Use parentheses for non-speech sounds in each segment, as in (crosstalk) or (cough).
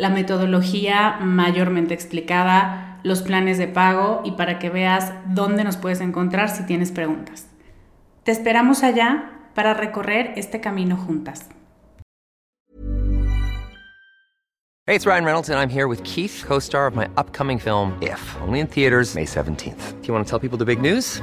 la metodología mayormente explicada, los planes de pago y para que veas dónde nos puedes encontrar si tienes preguntas. Te esperamos allá para recorrer este camino juntas. Hey, it's Ryan Reynolds and I'm here with Keith, co-star of my upcoming film If, only in theaters May 17th. Do you want to tell people the big news?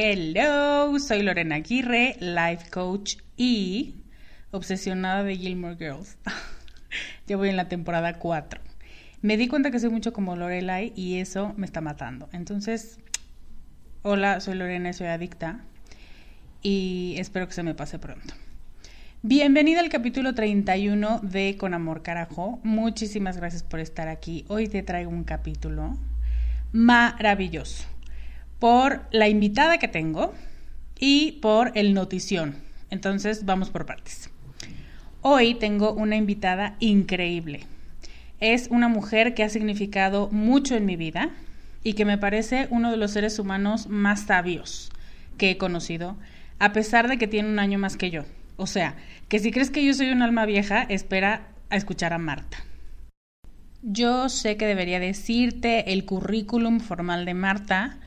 Hello, soy Lorena Aguirre, life coach y obsesionada de Gilmore Girls. (laughs) ya voy en la temporada 4 me di cuenta que soy mucho como Lorelai y eso me está matando. Entonces, hola, soy Lorena, soy adicta y espero que se me pase pronto. Bienvenida al capítulo 31 de Con Amor Carajo. Muchísimas gracias por estar aquí. Hoy te traigo un capítulo maravilloso por la invitada que tengo y por el notición. Entonces, vamos por partes. Hoy tengo una invitada increíble es una mujer que ha significado mucho en mi vida y que me parece uno de los seres humanos más sabios que he conocido, a pesar de que tiene un año más que yo. O sea, que si crees que yo soy un alma vieja, espera a escuchar a Marta. Yo sé que debería decirte el currículum formal de Marta,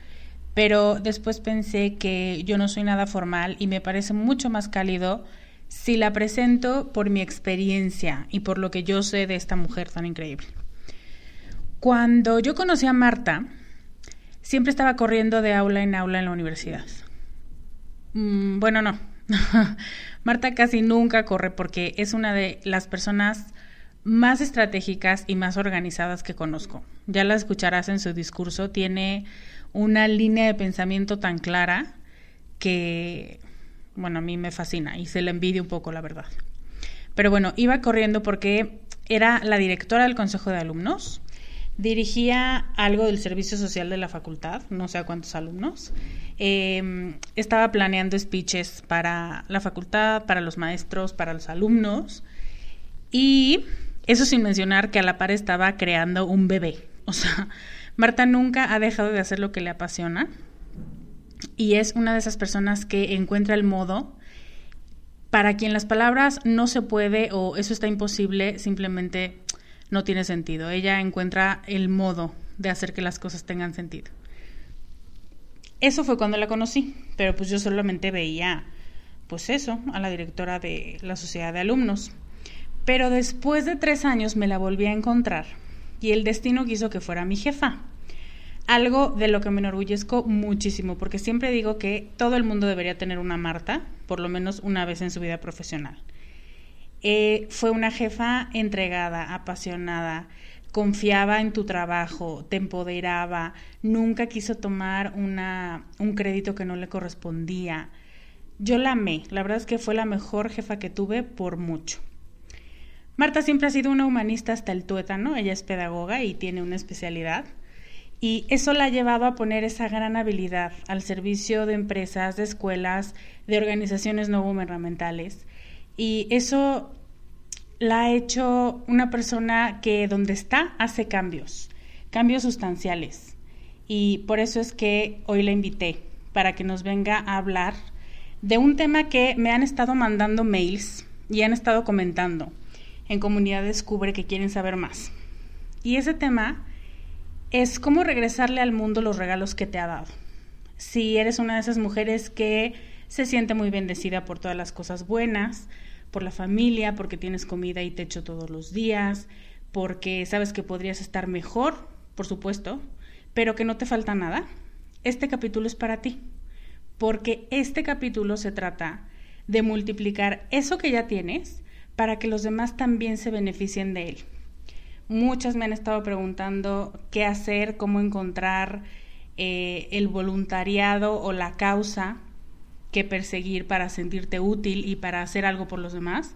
pero después pensé que yo no soy nada formal y me parece mucho más cálido si la presento por mi experiencia y por lo que yo sé de esta mujer tan increíble. Cuando yo conocí a Marta, siempre estaba corriendo de aula en aula en la universidad. Mm, bueno, no. (laughs) Marta casi nunca corre porque es una de las personas más estratégicas y más organizadas que conozco. Ya la escucharás en su discurso, tiene una línea de pensamiento tan clara que bueno, a mí me fascina y se la envidia un poco, la verdad. Pero bueno, iba corriendo porque era la directora del Consejo de Alumnos, dirigía algo del servicio social de la facultad, no sé a cuántos alumnos, em, estaba planeando speeches para la facultad, para los maestros, para los alumnos, y eso sin mencionar que a la par estaba creando un bebé. O sea, Marta nunca ha dejado de hacer lo que le apasiona, y es una de esas personas que encuentra el modo para quien las palabras no se puede o eso está imposible, simplemente no tiene sentido. Ella encuentra el modo de hacer que las cosas tengan sentido. Eso fue cuando la conocí, pero pues yo solamente veía, pues eso, a la directora de la sociedad de alumnos. Pero después de tres años me la volví a encontrar y el destino quiso que fuera mi jefa. Algo de lo que me enorgullezco muchísimo, porque siempre digo que todo el mundo debería tener una Marta, por lo menos una vez en su vida profesional. Eh, fue una jefa entregada, apasionada, confiaba en tu trabajo, te empoderaba, nunca quiso tomar una, un crédito que no le correspondía. Yo la amé, la verdad es que fue la mejor jefa que tuve por mucho. Marta siempre ha sido una humanista hasta el tuétano, ella es pedagoga y tiene una especialidad. Y eso la ha llevado a poner esa gran habilidad al servicio de empresas, de escuelas, de organizaciones no gubernamentales. Y eso la ha hecho una persona que donde está hace cambios, cambios sustanciales. Y por eso es que hoy la invité, para que nos venga a hablar de un tema que me han estado mandando mails y han estado comentando en Comunidad Descubre que quieren saber más. Y ese tema es cómo regresarle al mundo los regalos que te ha dado. Si eres una de esas mujeres que se siente muy bendecida por todas las cosas buenas, por la familia, porque tienes comida y techo todos los días, porque sabes que podrías estar mejor, por supuesto, pero que no te falta nada, este capítulo es para ti, porque este capítulo se trata de multiplicar eso que ya tienes para que los demás también se beneficien de él. Muchas me han estado preguntando qué hacer, cómo encontrar eh, el voluntariado o la causa que perseguir para sentirte útil y para hacer algo por los demás.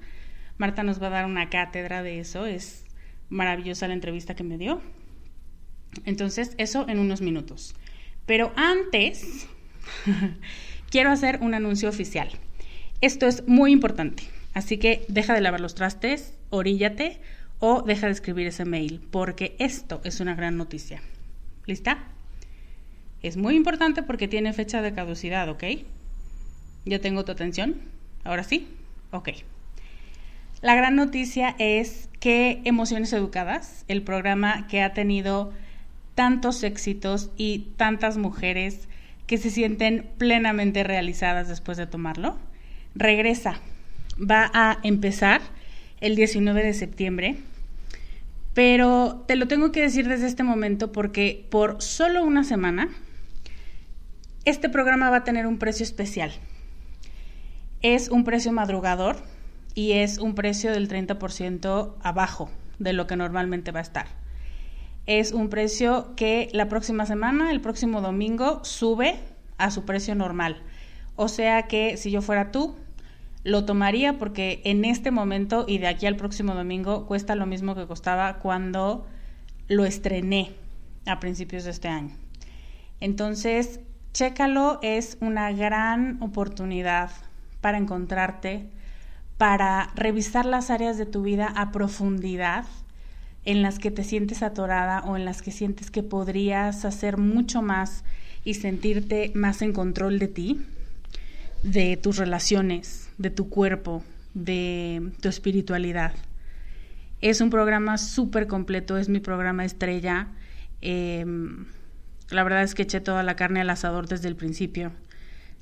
Marta nos va a dar una cátedra de eso, es maravillosa la entrevista que me dio. Entonces, eso en unos minutos. Pero antes, (laughs) quiero hacer un anuncio oficial. Esto es muy importante, así que deja de lavar los trastes, oríllate o deja de escribir ese mail, porque esto es una gran noticia. ¿Lista? Es muy importante porque tiene fecha de caducidad, ¿ok? ¿Ya tengo tu atención? ¿Ahora sí? Ok. La gran noticia es que Emociones Educadas, el programa que ha tenido tantos éxitos y tantas mujeres que se sienten plenamente realizadas después de tomarlo, regresa. Va a empezar el 19 de septiembre, pero te lo tengo que decir desde este momento porque por solo una semana este programa va a tener un precio especial. Es un precio madrugador y es un precio del 30% abajo de lo que normalmente va a estar. Es un precio que la próxima semana, el próximo domingo, sube a su precio normal. O sea que si yo fuera tú, lo tomaría porque en este momento y de aquí al próximo domingo cuesta lo mismo que costaba cuando lo estrené a principios de este año. Entonces, chécalo, es una gran oportunidad para encontrarte, para revisar las áreas de tu vida a profundidad en las que te sientes atorada o en las que sientes que podrías hacer mucho más y sentirte más en control de ti, de tus relaciones, de tu cuerpo, de tu espiritualidad. Es un programa súper completo, es mi programa estrella. Em, la verdad es que eché toda la carne al asador desde el principio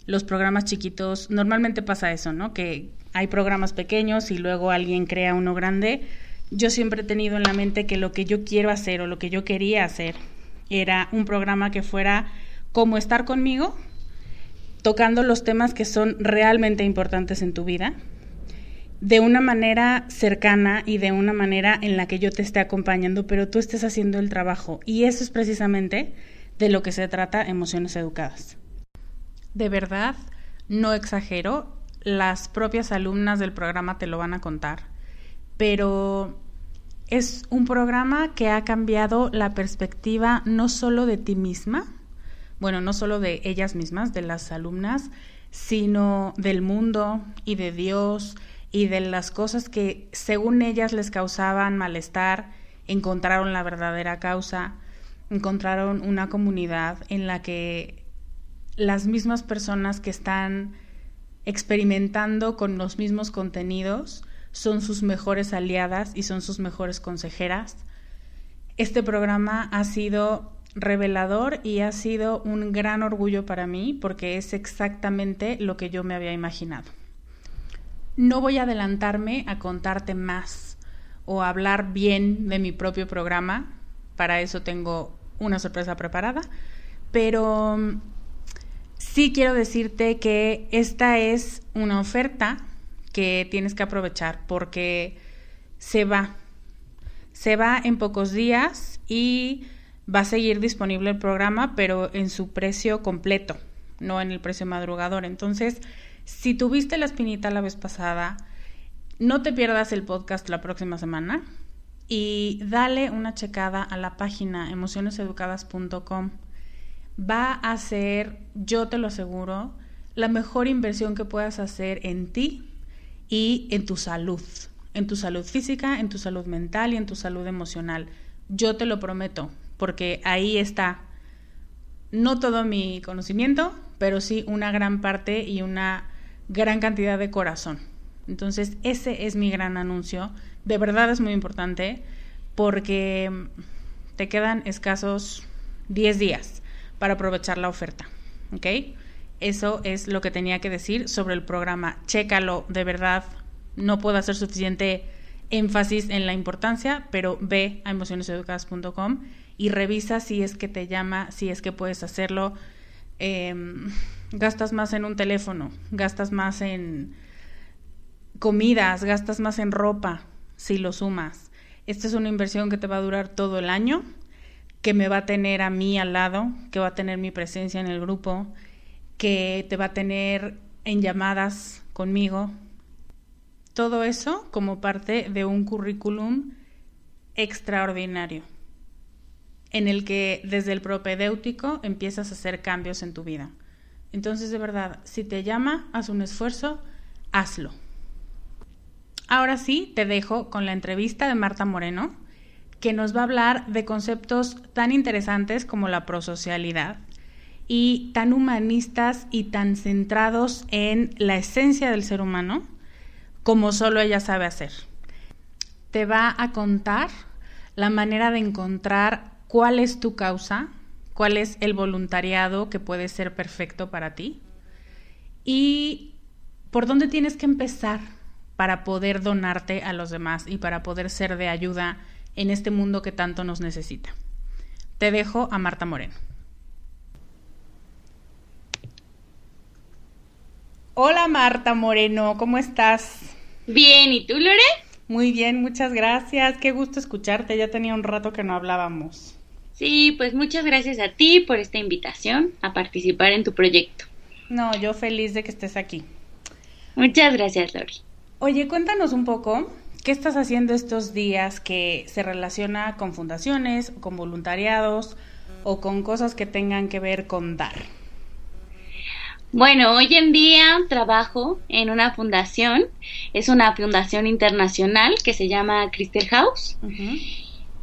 los programas chiquitos, normalmente pasa eso, ¿no? Que hay programas pequeños y luego alguien crea uno grande. Yo siempre he tenido en la mente que lo que yo quiero hacer o lo que yo quería hacer era un programa que fuera como estar conmigo, tocando los temas que son realmente importantes en tu vida, de una manera cercana y de una manera en la que yo te esté acompañando, pero tú estés haciendo el trabajo. Y eso es precisamente de lo que se trata Emociones Educadas. De verdad, no exagero, las propias alumnas del programa te lo van a contar, pero es un programa que ha cambiado la perspectiva no solo de ti misma, bueno, no solo de ellas mismas, de las alumnas, sino del mundo y de Dios y de las cosas que según ellas les causaban malestar, encontraron la verdadera causa, encontraron una comunidad en la que las mismas personas que están experimentando con los mismos contenidos son sus mejores aliadas y son sus mejores consejeras. Este programa ha sido revelador y ha sido un gran orgullo para mí porque es exactamente lo que yo me había imaginado. no voy a adelantarme a contarte más o hablar bien de mi propio programa. Para eso tengo una sorpresa preparada. Pero mm, sí quiero decirte que esta es una oferta que tienes que aprovechar porque se va. Se va en pocos días y va a seguir disponible el programa, pero en su precio completo, no en el precio madrugador. Entonces, si tuviste la espinita la vez pasada, no te pierdas el podcast la próxima semana y dale una checada a la página emocioneseducadas.com. Va a ser, yo te lo aseguro, la mejor inversión que puedas hacer en ti y en tu salud, en tu salud física, en tu salud mental y en tu salud emocional. Yo te lo prometo, porque ahí está no todo mi conocimiento, pero sí una gran parte y una gran cantidad de corazón. Entonces, ese es mi gran anuncio. De verdad es muy importante porque te quedan escasos 10 días para aprovechar la oferta. ¿Ok? Eso es lo que tenía que decir sobre el programa. Chécalo, de verdad. No puedo hacer suficiente énfasis en la importancia, pero ve a emocioneseducadas.com y revisa si es que te llama, si es que puedes hacerlo. Em, gastas más en un teléfono, gastas más en comidas, gastas más en ropa, si lo sumas. Esta es una inversión que te va a durar todo el año, que me va a tener a mí al lado, que va a tener mi presencia en el grupo, que te va a tener en llamadas conmigo. Todo eso como parte de un currículum extraordinario en el que desde el propedéutico empiezas a hacer cambios en tu vida. Entonces, de verdad, si te llama, haz un esfuerzo, hazlo. Ahora sí, te dejo con la entrevista de Marta Moreno, que nos va a hablar de conceptos tan interesantes como la prosocialidad y tan humanistas y tan centrados en la esencia del ser humano como solo ella sabe hacer. Te va a contar la manera de encontrar cuál es tu causa, cuál es el voluntariado que puede ser perfecto para ti y por dónde tienes que empezar para poder donarte a los demás y para poder ser de ayuda en este mundo que tanto nos necesita. Te dejo a Marta Moreno. Hola Marta Moreno, ¿cómo estás? Bien, ¿y tú, Lore? Muy bien, muchas gracias. Qué gusto escucharte. Ya tenía un rato que no hablábamos. Sí, pues muchas gracias a ti por esta invitación a participar en tu proyecto. No, yo feliz de que estés aquí. Muchas gracias, Lori. Oye, cuéntanos un poco, ¿qué estás haciendo estos días que se relaciona con fundaciones, con voluntariados o con cosas que tengan que ver con dar? Bueno, hoy en día trabajo en una fundación, es una fundación internacional que se llama Crystal House.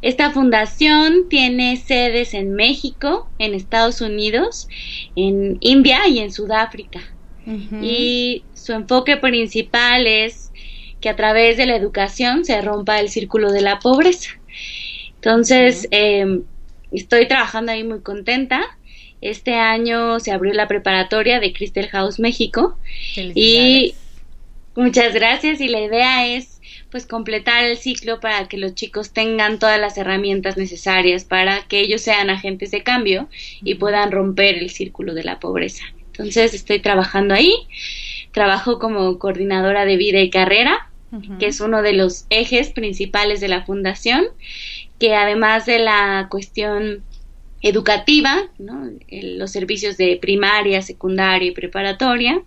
Esta fundación tiene sedes en México, en Estados Unidos, en India y en Sudáfrica. Y su enfoque principal es que a través de la educación se rompa el círculo de la pobreza. Entonces, em, estoy trabajando ahí muy contenta. Este año se abrió la preparatoria de Crystal House México. Y muchas gracias. Y la idea es pues completar el ciclo para que los chicos tengan todas las herramientas necesarias para que ellos sean agentes de cambio y puedan romper el círculo de la pobreza. Entonces estoy trabajando ahí, trabajo como coordinadora de vida y carrera, que es uno de los ejes principales de la fundación, que además de la cuestión educativa, los servicios de primaria, secundaria y preparatoria,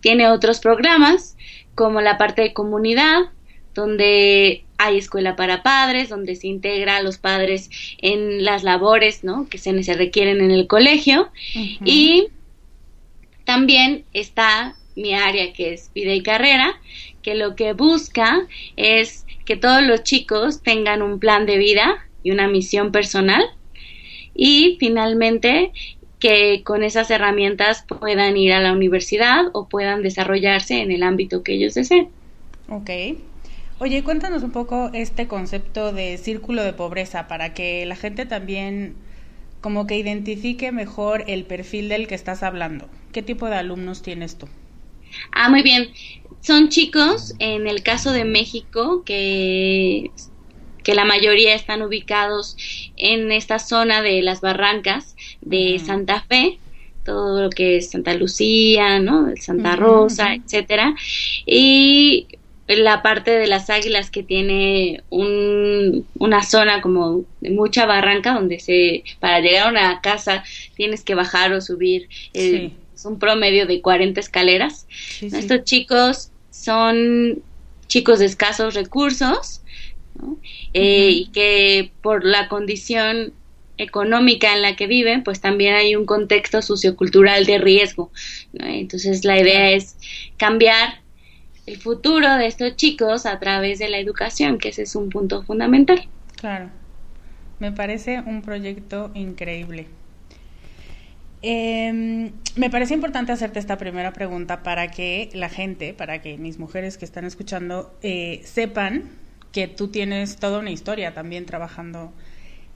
tiene otros programas como la parte de comunidad, donde hay escuela para padres, donde se integra a los padres en las labores ¿no? que se, se requieren en el colegio. Y también está mi área que es vida y carrera, que lo que busca es que todos los chicos tengan un plan de vida y una misión personal y finalmente que con esas herramientas puedan ir a la universidad o puedan desarrollarse en el ámbito que ellos deseen. Ok. Oye, cuéntanos un poco este concepto de círculo de pobreza para que la gente también como que identifique mejor el perfil del que estás hablando. ¿Qué tipo de alumnos tienes tú? Ah, muy bien. son chicos, en el caso de México, que, que la mayoría están ubicados en esta zona de las barrancas de Santa Fe, todo lo que es Santa Lucía, ¿no? Santa Rosa, etcétera. Y la parte de las águilas que tiene un, una zona como de mucha barranca donde se para llegar a una casa tienes que bajar o subir es un promedio de 40 escaleras. Estos chicos son chicos de escasos recursos eh, y que por la condición económica en la que viven, pues también hay un contexto sociocultural de riesgo. Entonces la idea es cambiar el futuro de estos chicos a través de la educación, que ese es un punto fundamental. Claro, me parece un proyecto increíble. Em, me parece importante hacerte esta primera pregunta para que la gente, para que mis mujeres que están escuchando eh, sepan que tú tienes toda una historia también trabajando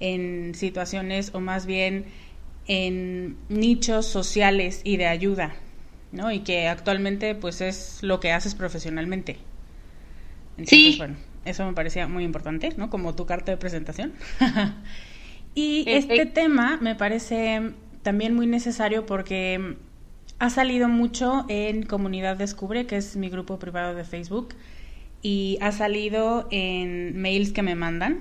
en situaciones o más bien en nichos sociales y de ayuda, ¿no? Y que actualmente pues es lo que haces profesionalmente. sí. Bueno, eso me parecía muy importante, ¿no? Como tu carta de presentación. (laughs) y este tema me parece también muy necesario porque ha salido mucho en Comunidad Descubre, que es mi grupo privado de Facebook, y ha salido en mails que me mandan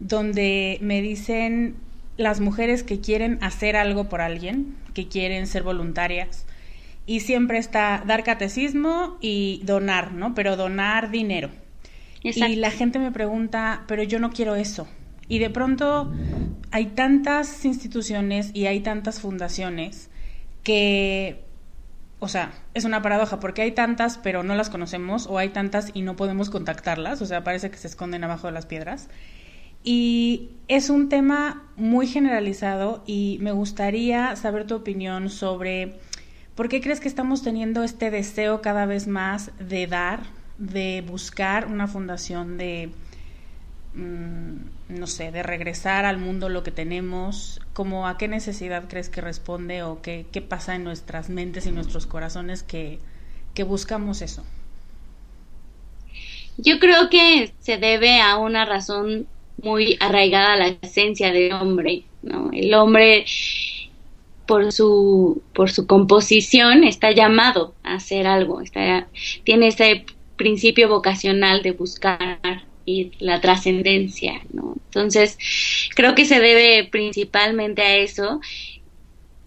donde me dicen las mujeres que quieren hacer algo por alguien, que quieren ser voluntarias. Y siempre está dar catecismo y donar, ¿no? Pero donar dinero. Y la gente me pregunta, pero yo no quiero eso. Y de pronto hay tantas instituciones y hay tantas fundaciones que, o sea, es una paradoja porque hay tantas pero no las conocemos o hay tantas y no podemos contactarlas, o sea, parece que se esconden abajo de las piedras. Y es un tema muy generalizado y me gustaría saber tu opinión sobre por qué crees que estamos teniendo este deseo cada vez más de dar, de buscar una fundación de, mm, no sé, de regresar al mundo lo que tenemos, como a qué necesidad crees que responde o qué, qué pasa en nuestras mentes y nuestros corazones que, que buscamos eso. Yo creo que se debe a una razón muy arraigada a la esencia del hombre, ¿no? El hombre por su por su composición está llamado a hacer algo, está tiene ese principio vocacional de buscar y la trascendencia, ¿no? Entonces, creo que se debe principalmente a eso.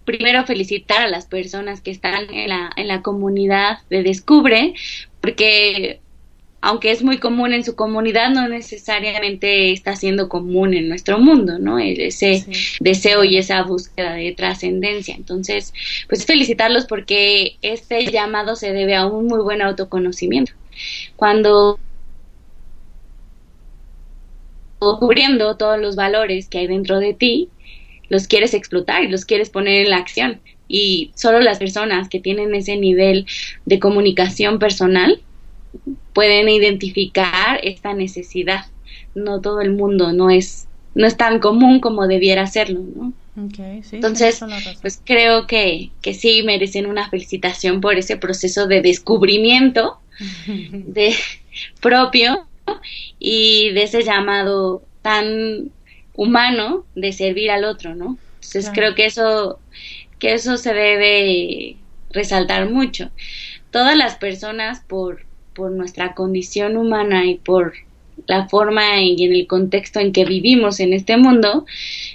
Primero felicitar a las personas que están en la, en la comunidad de Descubre, porque aunque es muy común en su comunidad, no necesariamente está siendo común en nuestro mundo, ¿no? Ese deseo y esa búsqueda de trascendencia. Entonces, pues felicitarlos porque este llamado se debe a un muy buen autoconocimiento. Cuando cubriendo todos los valores que hay dentro de ti, los quieres explotar y los quieres poner en la acción. Y solo las personas que tienen ese nivel de comunicación personal pueden identificar esta necesidad. No todo el mundo no es no es tan común como debiera serlo, ¿no? Entonces, pues creo que, que sí merecen una felicitación por ese proceso de descubrimiento (laughs) de propio y de ese llamado tan humano de servir al otro, ¿no? Entonces creo que eso que eso se debe resaltar mucho. Todas las personas por por nuestra condición humana y por la forma y en el contexto en que vivimos en este mundo,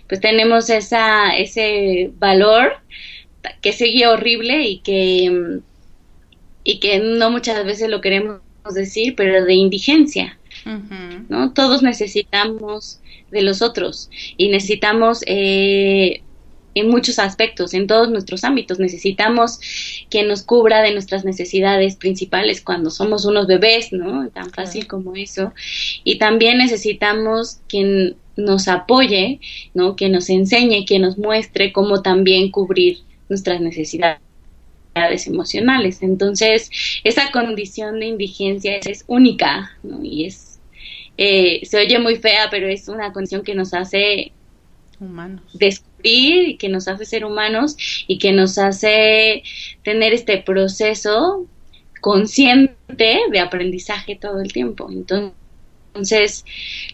pues tenemos esa, ese valor que sigue horrible y que, y que no muchas veces lo queremos decir, pero de indigencia. ¿no? Todos necesitamos de los otros y necesitamos eh, en muchos aspectos, en todos nuestros ámbitos. Necesitamos quien nos cubra de nuestras necesidades principales cuando somos unos bebés, ¿no? Tan fácil como eso. Y también necesitamos quien nos apoye, ¿no? Que nos enseñe, que nos muestre cómo también cubrir nuestras necesidades emocionales. Entonces, esa condición de indigencia es, única, ¿no? Y es, eh, se oye muy fea, pero es una condición que nos hace humanos. descubrir y que nos hace ser humanos y que nos hace tener este proceso consciente de aprendizaje todo el tiempo. Entonces,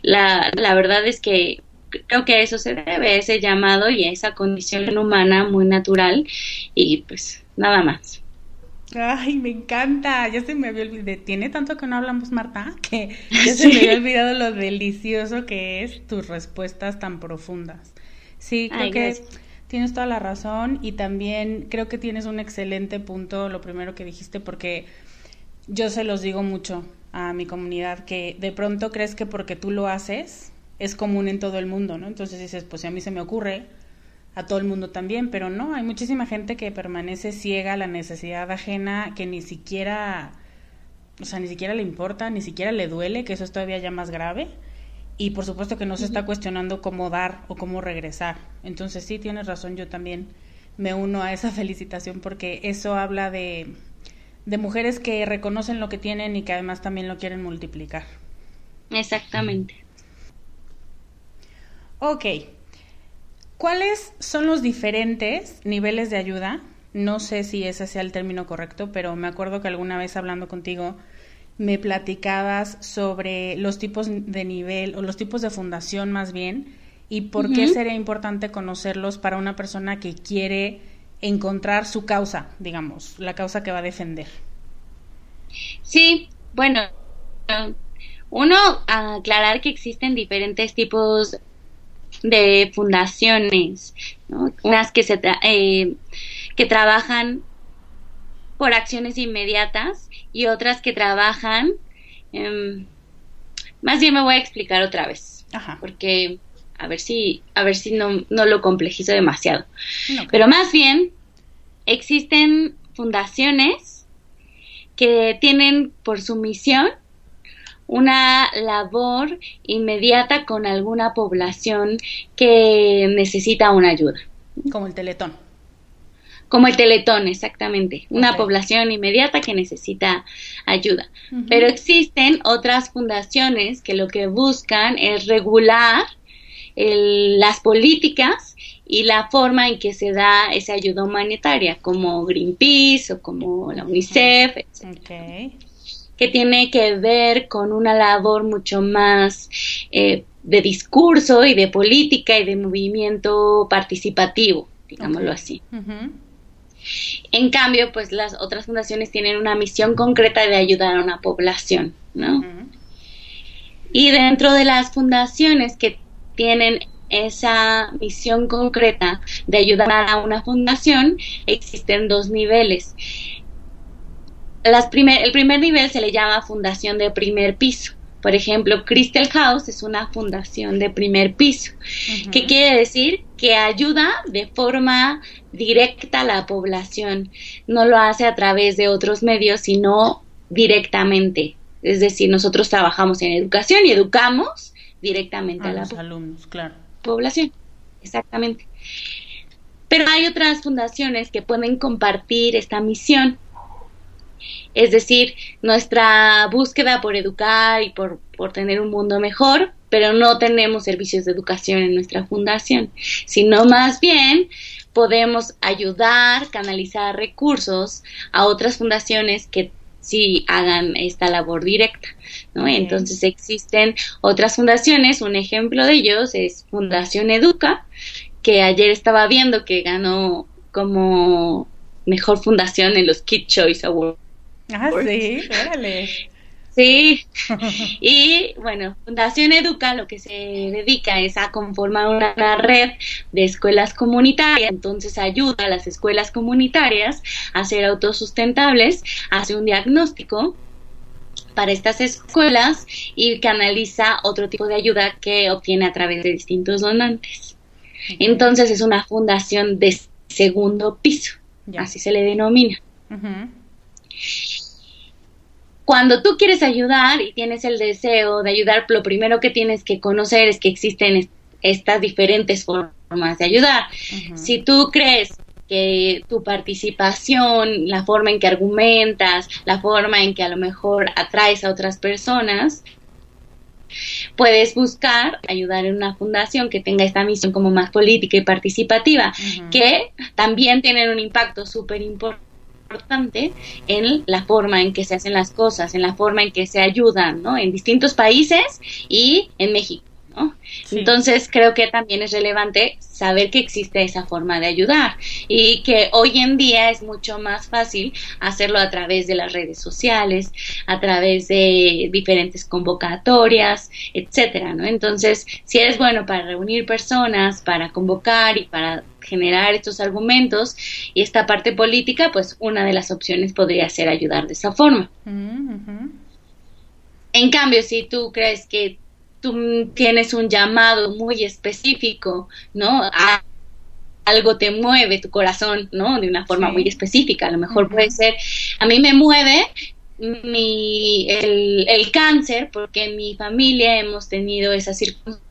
la, la verdad es que creo que a eso se debe, ese llamado y a esa condición humana muy natural y pues nada más. Ay, me encanta. Ya se me había olvidado. Tiene tanto que no hablamos, Marta, que ya se (laughs) me había olvidado lo delicioso que es tus respuestas tan profundas. Sí, creo que tienes toda la razón y también creo que tienes un excelente punto, lo primero que dijiste, porque yo se los digo mucho a mi comunidad, que de pronto crees que porque tú lo haces es común en todo el mundo, ¿no? Entonces dices, pues si a mí se me ocurre, a todo el mundo también, pero no, hay muchísima gente que permanece ciega a la necesidad ajena, que ni siquiera, o sea, ni siquiera le importa, ni siquiera le duele, que eso es todavía ya más grave, y por supuesto que no se está cuestionando cómo dar o cómo regresar. Entonces sí, tienes razón, yo también me uno a esa (laughs) felicitación porque eso habla de, de mujeres que reconocen lo que tienen y que además también lo quieren multiplicar. Exactamente. Ok, ¿Cuáles son los diferentes niveles de ayuda? No sé si ese sea el término correcto, pero me acuerdo que alguna vez hablando contigo me platicabas sobre los tipos de nivel o los tipos de fundación más bien y por qué sería importante conocerlos para una persona que quiere encontrar su causa, digamos, la causa que va a defender. Sí, bueno, uno, aclarar que existen diferentes tipos de fundaciones, unas que, se eh, que trabajan por acciones inmediatas y otras que trabajan, em, más bien me voy a explicar otra vez, porque a ver si, a ver si no, no lo complejizo demasiado. Pero más bien, existen fundaciones que tienen por su misión una labor inmediata con alguna población que necesita una ayuda. Como el teletón. Como el teletón, exactamente. Una población inmediata que necesita ayuda. Pero existen otras fundaciones que lo que buscan es regular las políticas y la forma en que se da esa ayuda humanitaria, como Greenpeace o como la UNICEF, etc que tiene que ver con una labor mucho más eh, de discurso y de política y de movimiento participativo, digámoslo así. En cambio, pues las otras fundaciones tienen una misión concreta de ayudar a una población, ¿no? Y dentro de las fundaciones que tienen esa misión concreta de ayudar a una fundación, existen dos niveles el primer nivel se le llama fundación de primer piso. Por ejemplo, Crystal House es una fundación de primer piso. ¿Qué quiere decir? Que ayuda de forma directa a la población. No lo hace a través de otros medios, sino directamente. Es decir, nosotros trabajamos en educación y educamos directamente a, los alumnos, claro. población. Exactamente. Pero hay otras fundaciones que pueden compartir esta misión es decir, nuestra búsqueda por educar y por, tener un mundo mejor, pero no tenemos servicios de educación en nuestra fundación, sino más bien podemos ayudar, canalizar recursos a otras fundaciones que sí hagan esta labor directa, ¿no? Entonces existen otras fundaciones, un ejemplo de ellos es Fundación Educa, que ayer estaba viendo que ganó como mejor fundación en los Kid Choice Awards Ah, sí, órale. Sí, (laughs) y bueno, Fundación Educa lo que se dedica es a conformar una red de escuelas comunitarias, entonces ayuda a las escuelas comunitarias a ser autosustentables, hace un diagnóstico para estas escuelas y canaliza otro tipo de ayuda que obtiene a través de distintos donantes. Entonces es una fundación de segundo piso, así se le denomina. Cuando tú quieres ayudar y tienes el deseo de ayudar, lo primero que tienes que conocer es que existen estas diferentes formas de ayudar. Si tú crees que tu participación, la forma en que argumentas, la forma en que a lo mejor atraes a otras personas, puedes buscar ayudar en una fundación que tenga esta misión como más política y participativa, que también tienen un impacto súper importante importante en la forma en que se hacen las cosas, en la forma en que se ayudan, ¿no? En distintos países y en México. Entonces creo que también es relevante saber que existe esa forma de ayudar y que hoy en día es mucho más fácil hacerlo a través de las redes sociales, a través de diferentes convocatorias, etcétera, ¿no? Entonces, si eres bueno para reunir personas, para convocar y para generar estos argumentos y esta parte política, pues una de las opciones podría ser ayudar de esa forma. Mm, en cambio, si tú crees que tú tienes un llamado muy específico, ¿no? algo te mueve tu corazón, ¿no? De una forma muy específica. A lo mejor puede ser, a mí me mueve mi, el, el cáncer porque en mi familia hemos tenido esas circunstancias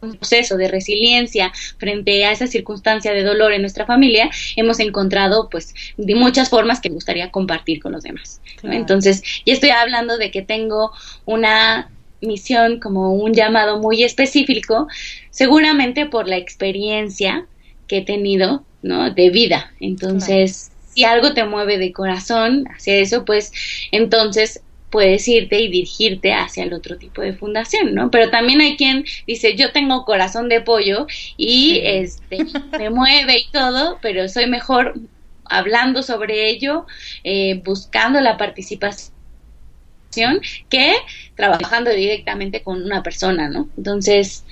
un proceso de resiliencia frente a esa circunstancia de dolor en nuestra familia, hemos encontrado pues de muchas formas que me gustaría compartir con los demás. Entonces, ya estoy hablando de que tengo una misión como un llamado muy específico, seguramente por la experiencia que he tenido, ¿no? De vida. Entonces, si algo te mueve de corazón hacia eso, pues entonces puedes irte y dirigirte hacia el otro tipo de fundación, ¿no? Pero también hay quien dice, yo tengo corazón de pollo y este me mueve y todo, pero soy mejor hablando sobre ello, eh, buscando la participación que trabajando directamente con una persona, ¿no? Entonces,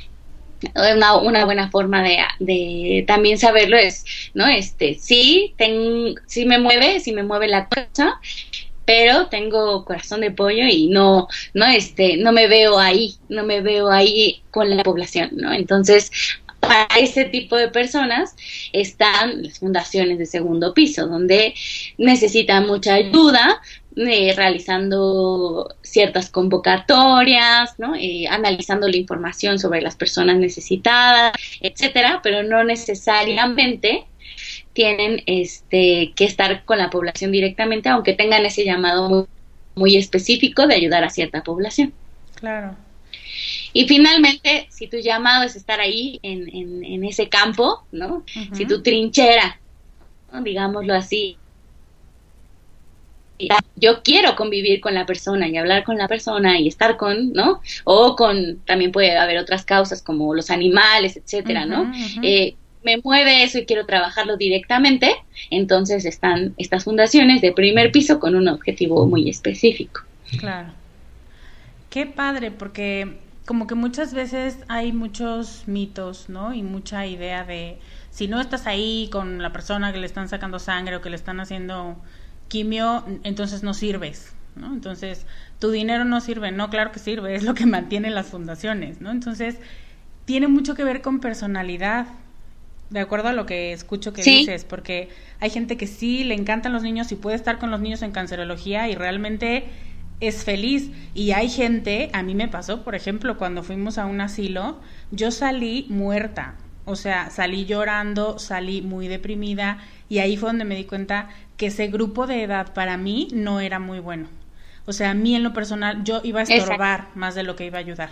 una, una buena forma de, de, también saberlo es, ¿no? Este, sí, ten, sí me mueve, sí me mueve la cosa, pero tengo corazón de pollo y no, no, este, no me veo ahí, no me veo ahí con la población, ¿no? Entonces, para ese tipo de personas están las fundaciones de segundo piso, donde necesitan mucha ayuda, eh, realizando ciertas convocatorias, ¿no? Eh, analizando la información sobre las personas necesitadas, etcétera, pero no necesariamente tienen este, que estar con la población directamente, aunque tengan ese llamado muy, específico de ayudar a cierta población. Claro. Y finalmente, si tu llamado es estar ahí en, en, ese campo, ¿no? Si tu trinchera, digámoslo así, yo quiero convivir con la persona y hablar con la persona y estar con, ¿no? O con, también puede haber otras causas como los animales, etcétera, ¿no? Eh, me mueve eso y quiero trabajarlo directamente, entonces están estas fundaciones de primer piso con un objetivo muy específico. Claro. Qué padre, porque como que muchas veces hay muchos mitos, ¿no? Y mucha idea de si no estás ahí con la persona que le están sacando sangre o que le están haciendo quimio, entonces no sirves, ¿no? Entonces, tu dinero no sirve, no, claro que sirve, es lo que mantiene las fundaciones, ¿no? Entonces, tiene mucho que ver con personalidad, de acuerdo a lo que escucho que dices, porque hay gente que sí le encantan los niños y puede estar con los niños en cancerología y realmente es feliz. Y hay gente, a mí me pasó, por ejemplo, cuando fuimos a un asilo, yo salí muerta, o sea, salí llorando, salí muy deprimida y ahí fue donde me di cuenta que ese grupo de edad para mí no era muy bueno. O sea, a mí en lo personal yo iba a estorbar más de lo que iba a ayudar.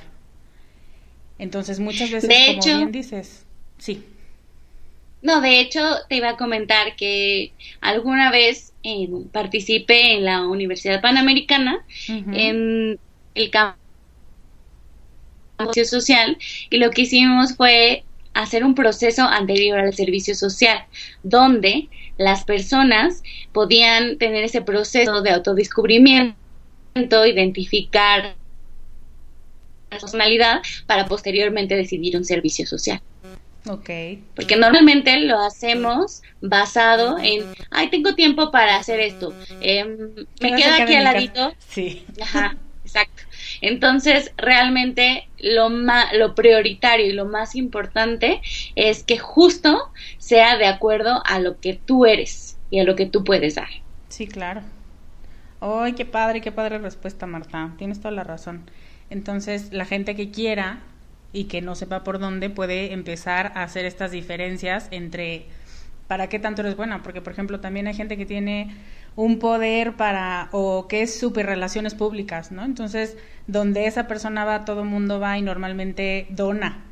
Entonces muchas veces, como bien dices, sí. No, de hecho, te iba a comentar que alguna vez eh, participé en la Universidad Panamericana en el campo social y lo que hicimos fue hacer un proceso anterior al servicio social, donde las personas podían tener ese proceso de autodescubrimiento, identificar la personalidad para posteriormente decidir un servicio social. Ok. Porque normalmente lo hacemos basado en, ay, tengo tiempo para hacer esto. Em, me quedo aquí al ladito. Sí. Ajá, exacto. Entonces, realmente lo, lo prioritario y lo más importante es que justo sea de acuerdo a lo que tú eres y a lo que tú puedes dar. Sí, claro. ¡Ay, qué padre, qué padre respuesta, Marta! Tienes toda la razón. Entonces, la gente que quiera y que no sepa por dónde puede empezar a hacer estas diferencias entre para qué tanto eres buena, porque por ejemplo también hay gente que tiene un poder para o que es súper relaciones públicas, ¿no? Entonces, donde esa persona va, todo el mundo va y normalmente dona.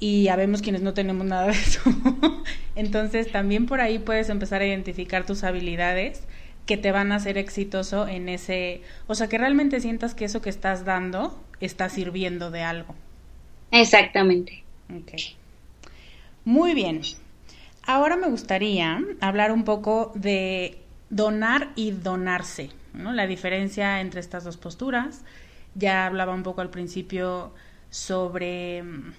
Y ya vemos quienes no tenemos nada de eso. (laughs) Entonces también por ahí puedes empezar a identificar tus habilidades que te van a hacer exitoso en ese, o sea, que realmente sientas que eso que estás dando está sirviendo de algo. Exactamente. Ok. Muy bien. Ahora me gustaría hablar un poco de donar y donarse, ¿no? La diferencia entre estas dos posturas. Ya hablaba un poco al principio sobre mm,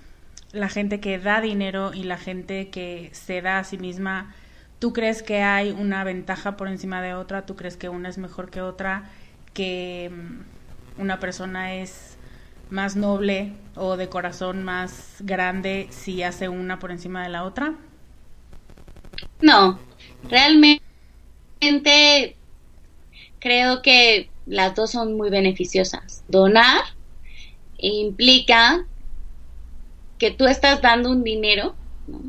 la gente que da dinero y la gente que se da a sí misma ¿Tú crees que hay una ventaja por encima de otra? ¿Tú crees que una es mejor que otra? ¿Que mm, una persona es más noble o de corazón más grande si hace una por encima de la otra? No, realmente creo que las dos son muy beneficiosas. Donar implica que tú estás dando un dinero, ¿no?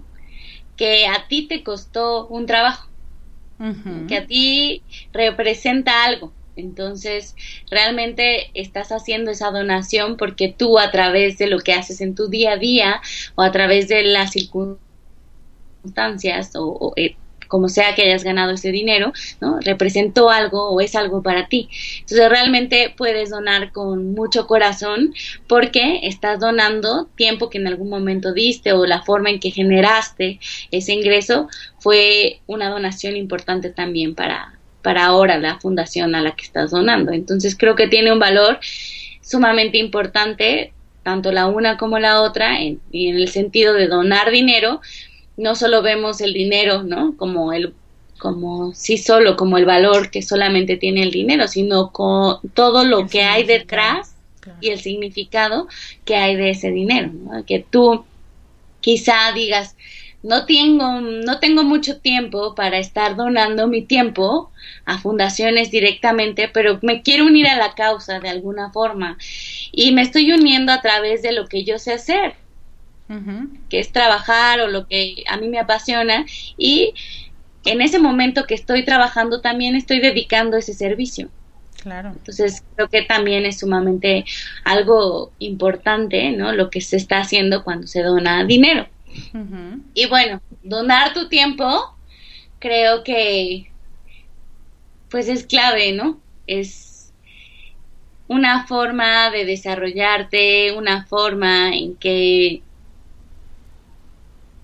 que a ti te costó un trabajo, que a ti representa algo. Entonces, realmente estás haciendo esa donación porque tú a través de lo que haces en tu día a día o a través de las circunstancias o, eh, como sea que hayas ganado ese dinero, ¿no? Representó algo o es algo para ti. Entonces realmente puedes donar con mucho corazón porque estás donando tiempo que en algún momento diste o la forma en que generaste ese ingreso fue una donación importante también para, para ahora la fundación a la que estás donando. Entonces creo que tiene un valor sumamente importante tanto la una como la otra en, en el sentido de donar dinero no solo vemos el dinero, ¿no? Como el como sí solo como el valor que solamente tiene el dinero, sino con todo lo que hay detrás y el significado que hay de ese dinero, ¿no? que tú quizá digas no tengo no tengo mucho tiempo para estar donando mi tiempo a fundaciones directamente, pero me quiero unir a la causa de alguna forma y me estoy uniendo a través de lo que yo sé hacer, que es trabajar o lo que a mí me apasiona y en ese momento que estoy trabajando también estoy dedicando ese servicio. Claro. Entonces creo que también es sumamente algo importante, ¿no? Lo que se está haciendo cuando se dona dinero. Y bueno, donar tu tiempo creo que pues es clave, ¿no? Es una forma de desarrollarte, una forma en que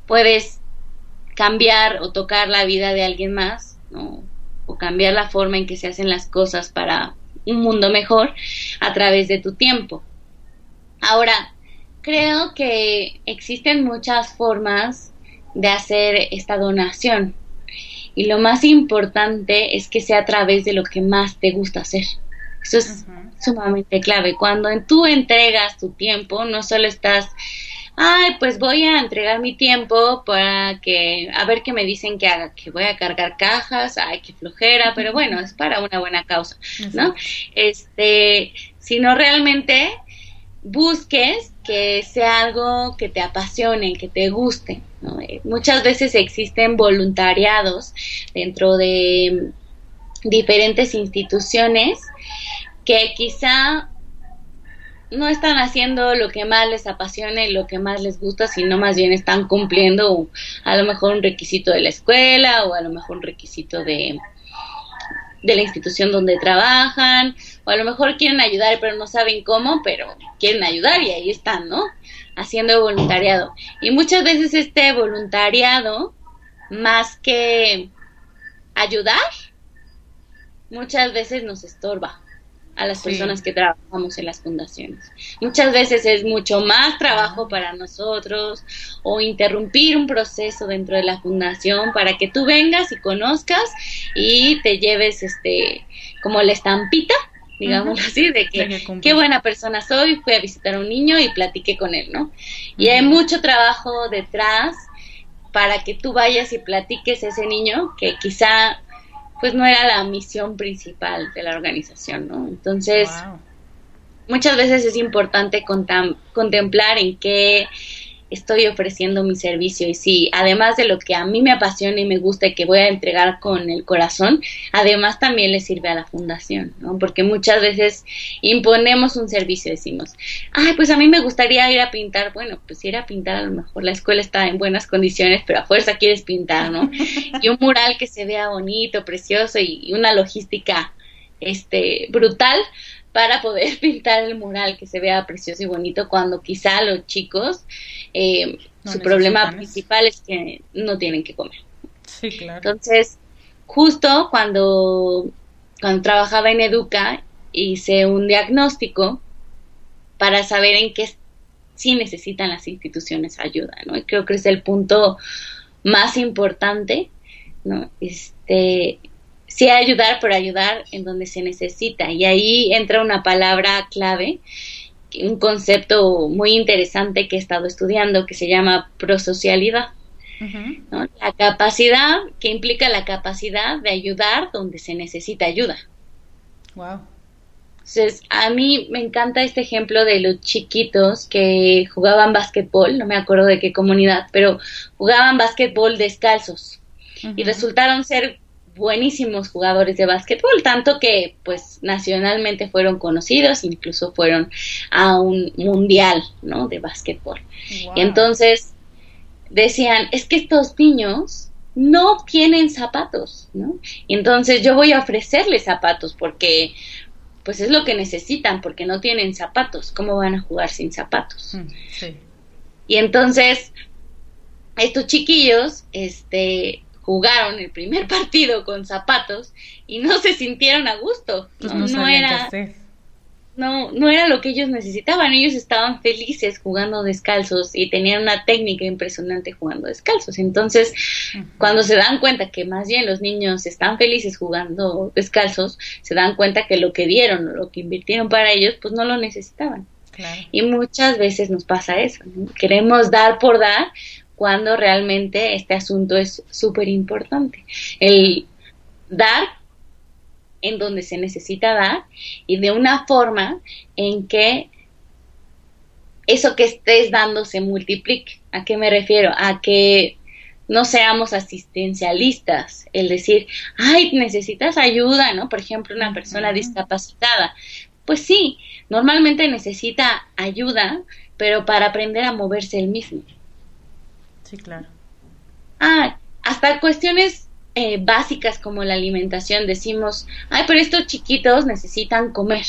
puedes cambiar o tocar la vida de alguien más, ¿no? O cambiar la forma en que se hacen las cosas para un mundo mejor a través de tu tiempo. Ahora, creo que existen muchas formas de hacer esta donación y lo más importante es que sea a través de lo que más te gusta hacer. Eso es sumamente clave. Cuando tú entregas tu tiempo, no solo estás ay, pues voy a entregar mi tiempo para que, a ver qué me dicen que haga, que voy a cargar cajas, ay, qué flojera, pero bueno, es para una buena causa, ¿no? Este, sino realmente busques que sea algo que te apasione, que te guste. ¿no? Eh, muchas veces existen voluntariados dentro de diferentes instituciones que quizá no están haciendo lo que más les apasiona y lo que más les gusta, sino más bien están cumpliendo a lo mejor un requisito de la escuela o a lo mejor un requisito de, de la institución donde trabajan, o a lo mejor quieren ayudar pero no saben cómo, pero quieren ayudar y ahí están, ¿no? Haciendo voluntariado. Y muchas veces este voluntariado, más que ayudar, muchas veces nos estorba a las personas que trabajamos en las fundaciones. Muchas veces es mucho más trabajo para nosotros o interrumpir un proceso dentro de la fundación para que tú vengas y conozcas y te lleves este como la estampita digamos así, de que qué buena persona soy, fui a visitar a un niño y platiqué con él, ¿no? Y hay mucho trabajo detrás para que tú vayas y platiques a ese niño que quizá pues no era la misión principal de la organización, ¿no? Entonces, muchas veces es importante contemplar en qué, estoy ofreciendo mi servicio y si además de lo que a mí me apasiona y me gusta y que voy a entregar con el corazón, además también le sirve a la fundación, ¿no? Porque muchas veces imponemos un servicio, decimos, ay, pues a mí me gustaría ir a pintar, bueno, pues ir a pintar a lo mejor la escuela está en buenas condiciones, pero a fuerza quieres pintar, ¿no? Y un mural que se vea bonito, precioso y una logística este brutal para poder (laughs) pintar el mural que se vea precioso y bonito cuando quizá los chicos eh, su problema principal es que no tienen que comer. Sí, claro. Entonces, justo cuando, cuando trabajaba en Educa, hice un diagnóstico para saber en qué sí necesitan las instituciones ayuda, ¿no? Y creo que es el punto más importante, ¿no? Este, sí ayudar, por ayudar en donde se necesita. Y ahí entra una palabra clave, un concepto muy interesante que he estado estudiando que se llama prosocialidad. La capacidad que implica la capacidad de ayudar donde se necesita ayuda. Wow. Entonces, a mí me encanta este ejemplo de los chiquitos que jugaban básquetbol, no me acuerdo de qué comunidad, pero jugaban básquetbol descalzos y resultaron ser buenísimos jugadores de básquetbol, tanto que pues nacionalmente fueron conocidos, incluso fueron a un mundial, ¿no? De básquetbol. Y entonces decían, es que estos niños no tienen zapatos, ¿no? Y entonces yo voy a ofrecerles zapatos porque pues es lo que necesitan, porque no tienen zapatos. ¿Cómo van a jugar sin zapatos? Mm, sí. Y entonces estos chiquillos, este, jugaron el primer partido con zapatos y no se sintieron a gusto. Pues no, era no, no era lo que ellos necesitaban. Ellos estaban felices jugando descalzos y tenían una técnica impresionante jugando descalzos. Entonces, cuando se dan cuenta que más bien los niños están felices jugando descalzos, se dan cuenta que lo que dieron o lo que invirtieron para ellos, pues no lo necesitaban. Y muchas veces nos pasa eso. Queremos dar por dar, cuando realmente este asunto es súper importante. El dar en donde se necesita dar y de una forma en que eso que estés dando se multiplique. ¿A qué me refiero? A que no seamos asistencialistas, el decir, ay, necesitas ayuda, ¿no? Por ejemplo, una persona discapacitada. Pues sí, normalmente necesita ayuda, pero para aprender a moverse él mismo. Sí, claro. Ah, hasta cuestiones eh, básicas como la alimentación decimos, ay, pero estos chiquitos necesitan comer.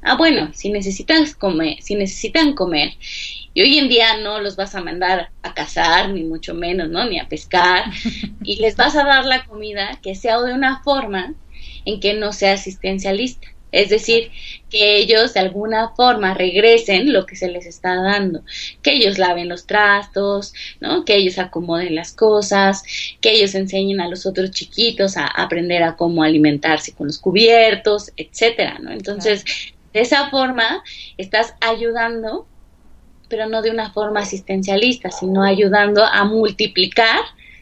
Ah, bueno, si necesitan comer, si necesitan comer, y hoy en día no los vas a mandar a cazar, ni mucho menos, ¿no? Ni a pescar, (laughs) y les vas a dar la comida que sea de una forma en que no sea asistencialista. Es decir, que ellos de alguna forma regresen lo que se les está dando, que ellos laven los trastos, ¿no? Que ellos acomoden las cosas, que ellos enseñen a los otros chiquitos a aprender a cómo alimentarse con los cubiertos, etcétera, ¿no? Entonces, de esa forma estás ayudando, pero no de una forma asistencialista, sino ayudando a multiplicar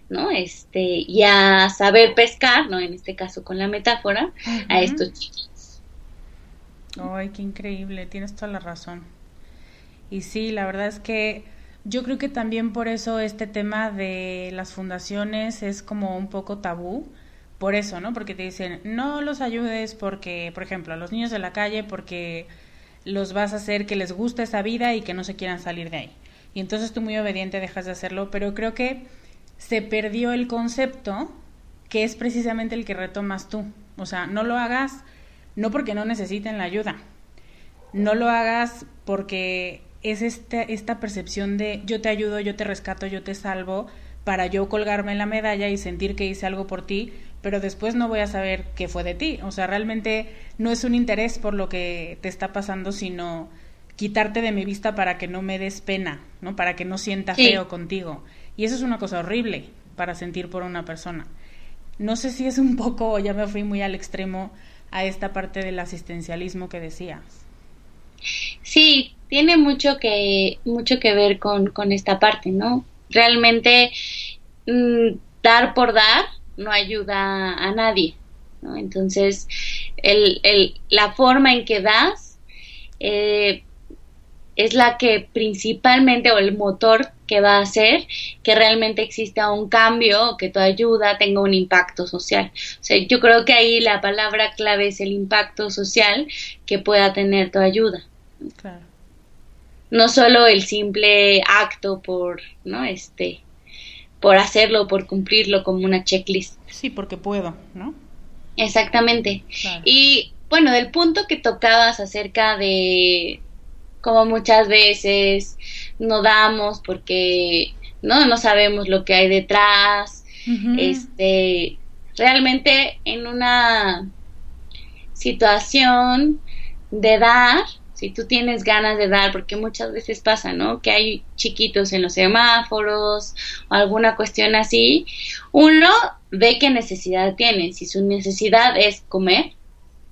¿no? Este, y a saber pescar, ¿no? En este caso con la metáfora, a estos chiquitos. Ay, qué increíble, tienes toda la razón. Y sí, la verdad es que yo creo que también por eso este tema de las fundaciones es como un poco tabú, por eso, ¿no? Porque te dicen, no los ayudes porque, por ejemplo, a los niños de la calle porque los vas a hacer que les guste esa vida y que no se quieran salir de ahí. Y entonces tú muy obediente dejas de hacerlo, pero creo que se perdió el concepto que es precisamente el que retomas tú. O sea, no lo hagas no porque no necesiten la ayuda, no lo hagas porque es esta, esta percepción de yo te ayudo, yo te rescato, yo te salvo, para yo colgarme la medalla y sentir que hice algo por ti, pero después no voy a saber qué fue de ti. O sea, realmente no es un interés por lo que te está pasando, sino quitarte de mi vista para que no me des pena, ¿no? Para que no sienta feo contigo. Y eso es una cosa horrible para sentir por una persona. No sé si es un (laughs) poco, ya me fui muy al extremo, a esta parte del asistencialismo que decías. Sí, tiene mucho que, mucho que ver con, con esta parte, ¿no? Realmente mm, dar por dar no ayuda a nadie, ¿no? Entonces, el, el, la forma en que das eh, es la que principalmente o el motor que va a hacer que realmente exista un cambio o que tu ayuda tenga un impacto social. O sea, yo creo que ahí la palabra clave es el impacto social que pueda tener tu ayuda. Claro. No solo el simple acto por, ¿no? Este, por hacerlo, por cumplirlo como una checklist. Sí, porque puedo, ¿no? Exactamente. Y bueno, del punto que tocabas acerca de como muchas veces no damos porque no no sabemos lo que hay detrás este realmente en una situación de dar si tú tienes ganas de dar, porque muchas veces pasa, ¿no? Que hay chiquitos en los semáforos o alguna cuestión así, uno ve qué necesidad tiene. Si su necesidad es comer,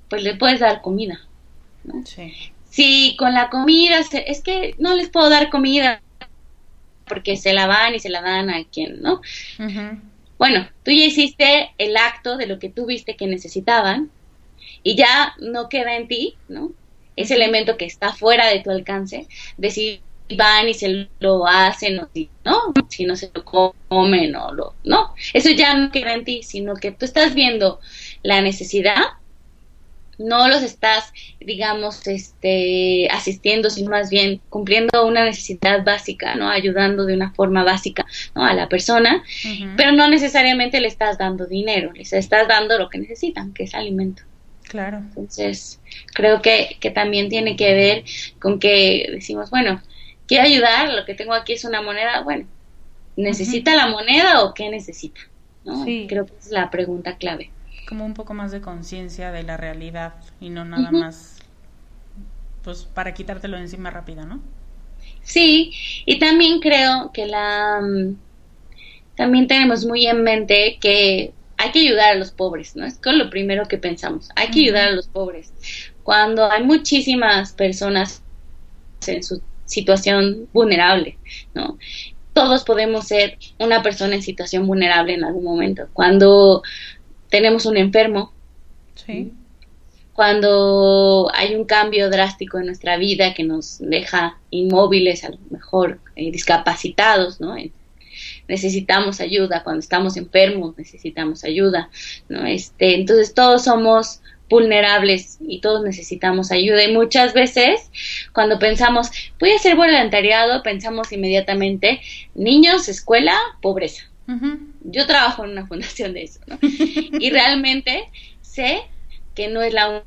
pues le puedes dar comida, ¿no? Sí. Si con la comida, es que no les puedo dar comida porque se la van y se la dan a quien, ¿no? Bueno, tú ya hiciste el acto de lo que tú viste que necesitaban y ya no queda en ti, ¿no? ese elemento que está fuera de tu alcance, de si van y se lo hacen o si no, si no se lo comen o lo, no, eso ya no queda en ti, sino que tú estás viendo la necesidad, no los estás, digamos, este, asistiendo, sino más bien cumpliendo una necesidad básica, ¿no? Ayudando de una forma básica, ¿no? A la persona, pero no necesariamente le estás dando dinero, les estás dando lo que necesitan, que es alimento. Claro. Entonces, creo que, que también tiene que ver con que decimos, bueno, quiero ayudar, lo que tengo aquí es una moneda, bueno, ¿necesita la moneda o qué necesita? ¿no? Sí. Creo que es la pregunta clave. Como un poco más de conciencia de la realidad y no nada más, pues para quitártelo de encima rápido, ¿no? Sí, y también creo que la... Mm, también tenemos muy en mente que hay que ayudar a los pobres, ¿no? Es con lo primero que pensamos, hay que ayudar a los pobres. Cuando hay muchísimas personas en su situación vulnerable, ¿no? Todos podemos ser una persona en situación vulnerable en algún momento. Cuando tenemos un enfermo, sí. cuando hay un cambio drástico en nuestra vida que nos deja inmóviles, a lo mejor eh, discapacitados, ¿no? necesitamos ayuda, cuando estamos enfermos necesitamos ayuda, ¿no? Este, entonces todos somos vulnerables y todos necesitamos ayuda y muchas veces cuando pensamos voy a hacer voluntariado pensamos inmediatamente niños, escuela, pobreza. Yo trabajo en una fundación de eso, ¿no? y realmente sé que no es la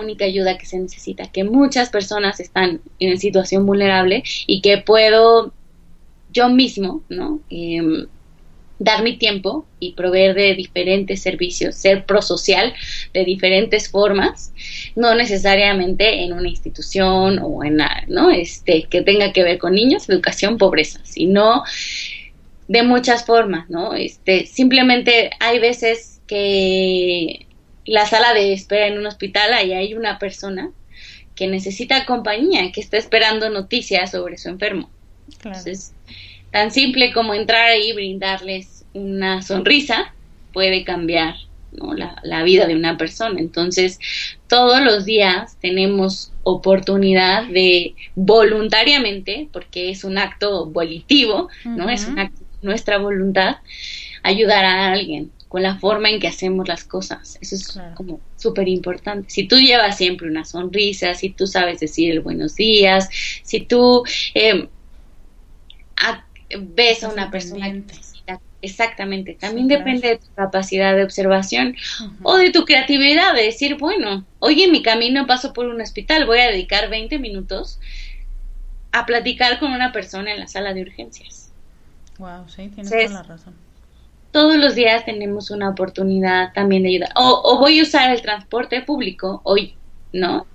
única ayuda que se necesita, que muchas personas están en situación vulnerable y que puedo yo mismo, ¿no? Em, dar mi tiempo y proveer de diferentes servicios, ser prosocial de diferentes formas, no necesariamente en una institución o en, ¿no? Este, que tenga que ver con niños, educación, pobreza, sino de muchas formas, ¿no? Este, simplemente hay veces que la sala de espera en un hospital ahí hay una persona que necesita compañía, que está esperando noticias sobre su enfermo. Entonces, tan simple como entrar ahí y brindarles una sonrisa puede cambiar la, la, vida de una persona. Entonces, todos los días tenemos oportunidad de voluntariamente, porque es un acto volitivo, ¿no? Es un acto nuestra voluntad, ayudar a alguien con la forma en que hacemos las cosas. Eso es como súper importante. Si tú llevas siempre una sonrisa, si tú sabes decir el buenos días, si tú eh, ves a una persona Exactamente, también depende de tu capacidad de observación o de tu creatividad, de decir, bueno, hoy en mi camino paso por un hospital, voy a dedicar 20 minutos a platicar con una persona en la sala de urgencias. Wow, sí, tienes toda la razón. Todos los días tenemos una oportunidad también de ayudar. O, voy a usar el transporte público hoy, ¿no?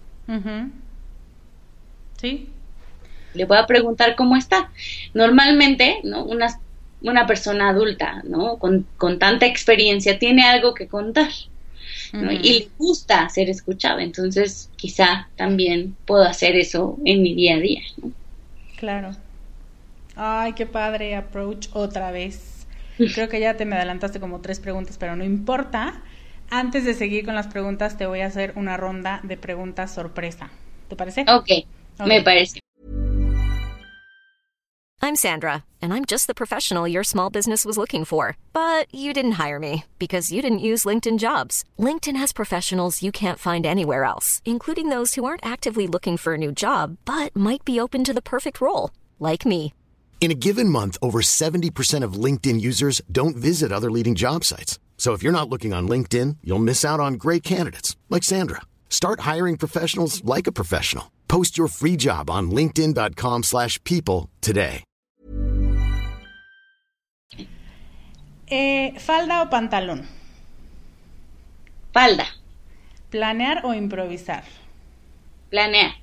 Sí, le voy a preguntar cómo está. Normalmente, ¿no? Una, una persona adulta, ¿no? Con, con tanta experiencia tiene algo que contar. ¿no? Y le gusta ser escuchada, entonces quizá también puedo hacer eso en mi día a día. ¿no? Claro. Ay, qué padre approach otra vez. Creo que ya te me adelantaste como tres preguntas, pero no importa. Antes de seguir con las preguntas, te voy a hacer una ronda de preguntas sorpresa. ¿Te parece? Ok, okay. me parece. I'm Sandra, and I'm just the professional your small business was looking for. But you didn't hire me because you didn't use LinkedIn jobs. LinkedIn has professionals you can't find anywhere else, including those who aren't actively looking for a new job but might be open to the perfect role, like me. In a given month, over 70% of LinkedIn users don't visit other leading job sites. So if you're not looking on LinkedIn, you'll miss out on great candidates like Sandra. Start hiring professionals like a professional. Post your free job on linkedin.com/people slash people today. Eh, ¿Falda o pantalón? Falda, ¿Planear o improvisar? planear,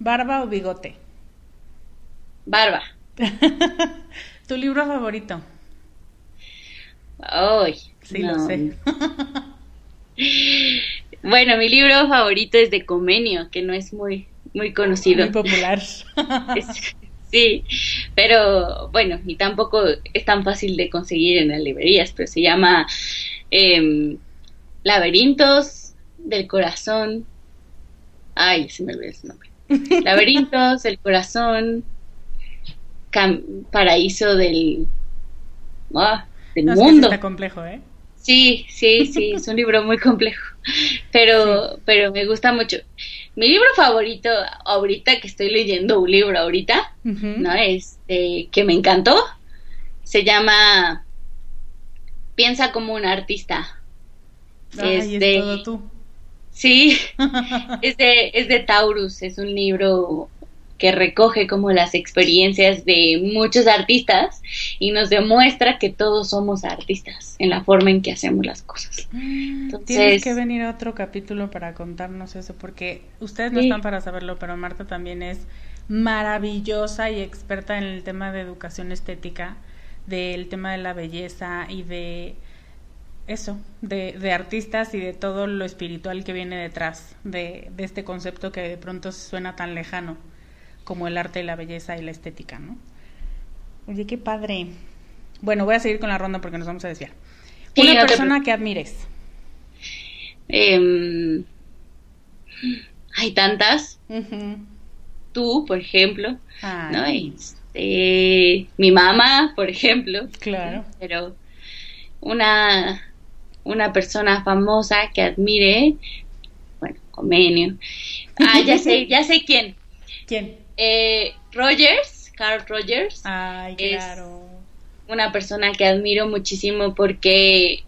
¿Barba o bigote? barba. (laughs) ¿Tu libro favorito? Ay, Sí, lo sé. (laughs) Bueno, mi libro favorito es de Comenio, que no es muy, muy conocido. Muy popular. (laughs) Es- Sí, pero bueno, y tampoco es tan fácil de conseguir en las librerías, pero se llama em, Laberintos del Corazón. Ay, se me olvidó ese nombre. Laberintos del Corazón, Paraíso del, ah, del No, es que sí Mundo. está complejo, ¿eh? Sí, sí, sí, es un libro muy complejo, pero, pero me gusta mucho. Mi libro favorito ahorita que estoy leyendo un libro ahorita. ¿no? Este, que me encantó, se llama Piensa como un artista. Ay, es es de- todo tú. Sí, (laughs) es de, es de Taurus, es un libro que recoge como las experiencias de muchos artistas y nos demuestra que todos somos artistas en la forma en que hacemos las cosas. Tienes Entonces- que venir a otro capítulo para contarnos eso, porque ustedes no Sí. están para saberlo, pero Marta también es maravillosa y experta en el tema de educación estética, del tema de la belleza y de eso, de, de artistas y de todo lo espiritual que viene detrás de, de este concepto que de pronto suena tan lejano como el arte y la belleza y la estética, ¿no? Oye, qué padre. Bueno, voy a seguir con la ronda porque nos vamos a desviar. Sí, Una no te persona que admires. Em, hay tantas, tú, por ejemplo, ¿no? Este, mi mamá, por ejemplo, claro. pero una, una persona famosa que admire, bueno, Comenio. Ah, ya (laughs) sé, ya sé quién. ¿Quién? Eh, Rogers, Carl Rogers, Ay, Es- claro. una persona que admiro muchísimo porque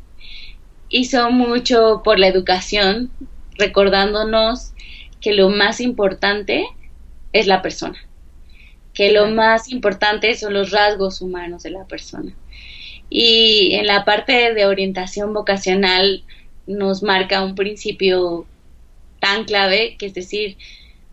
hizo mucho por la educación, recordándonos que lo más importante es la persona, que lo más importante son los rasgos humanos de la persona. Y en la parte de orientación vocacional nos marca un principio tan clave, que es decir,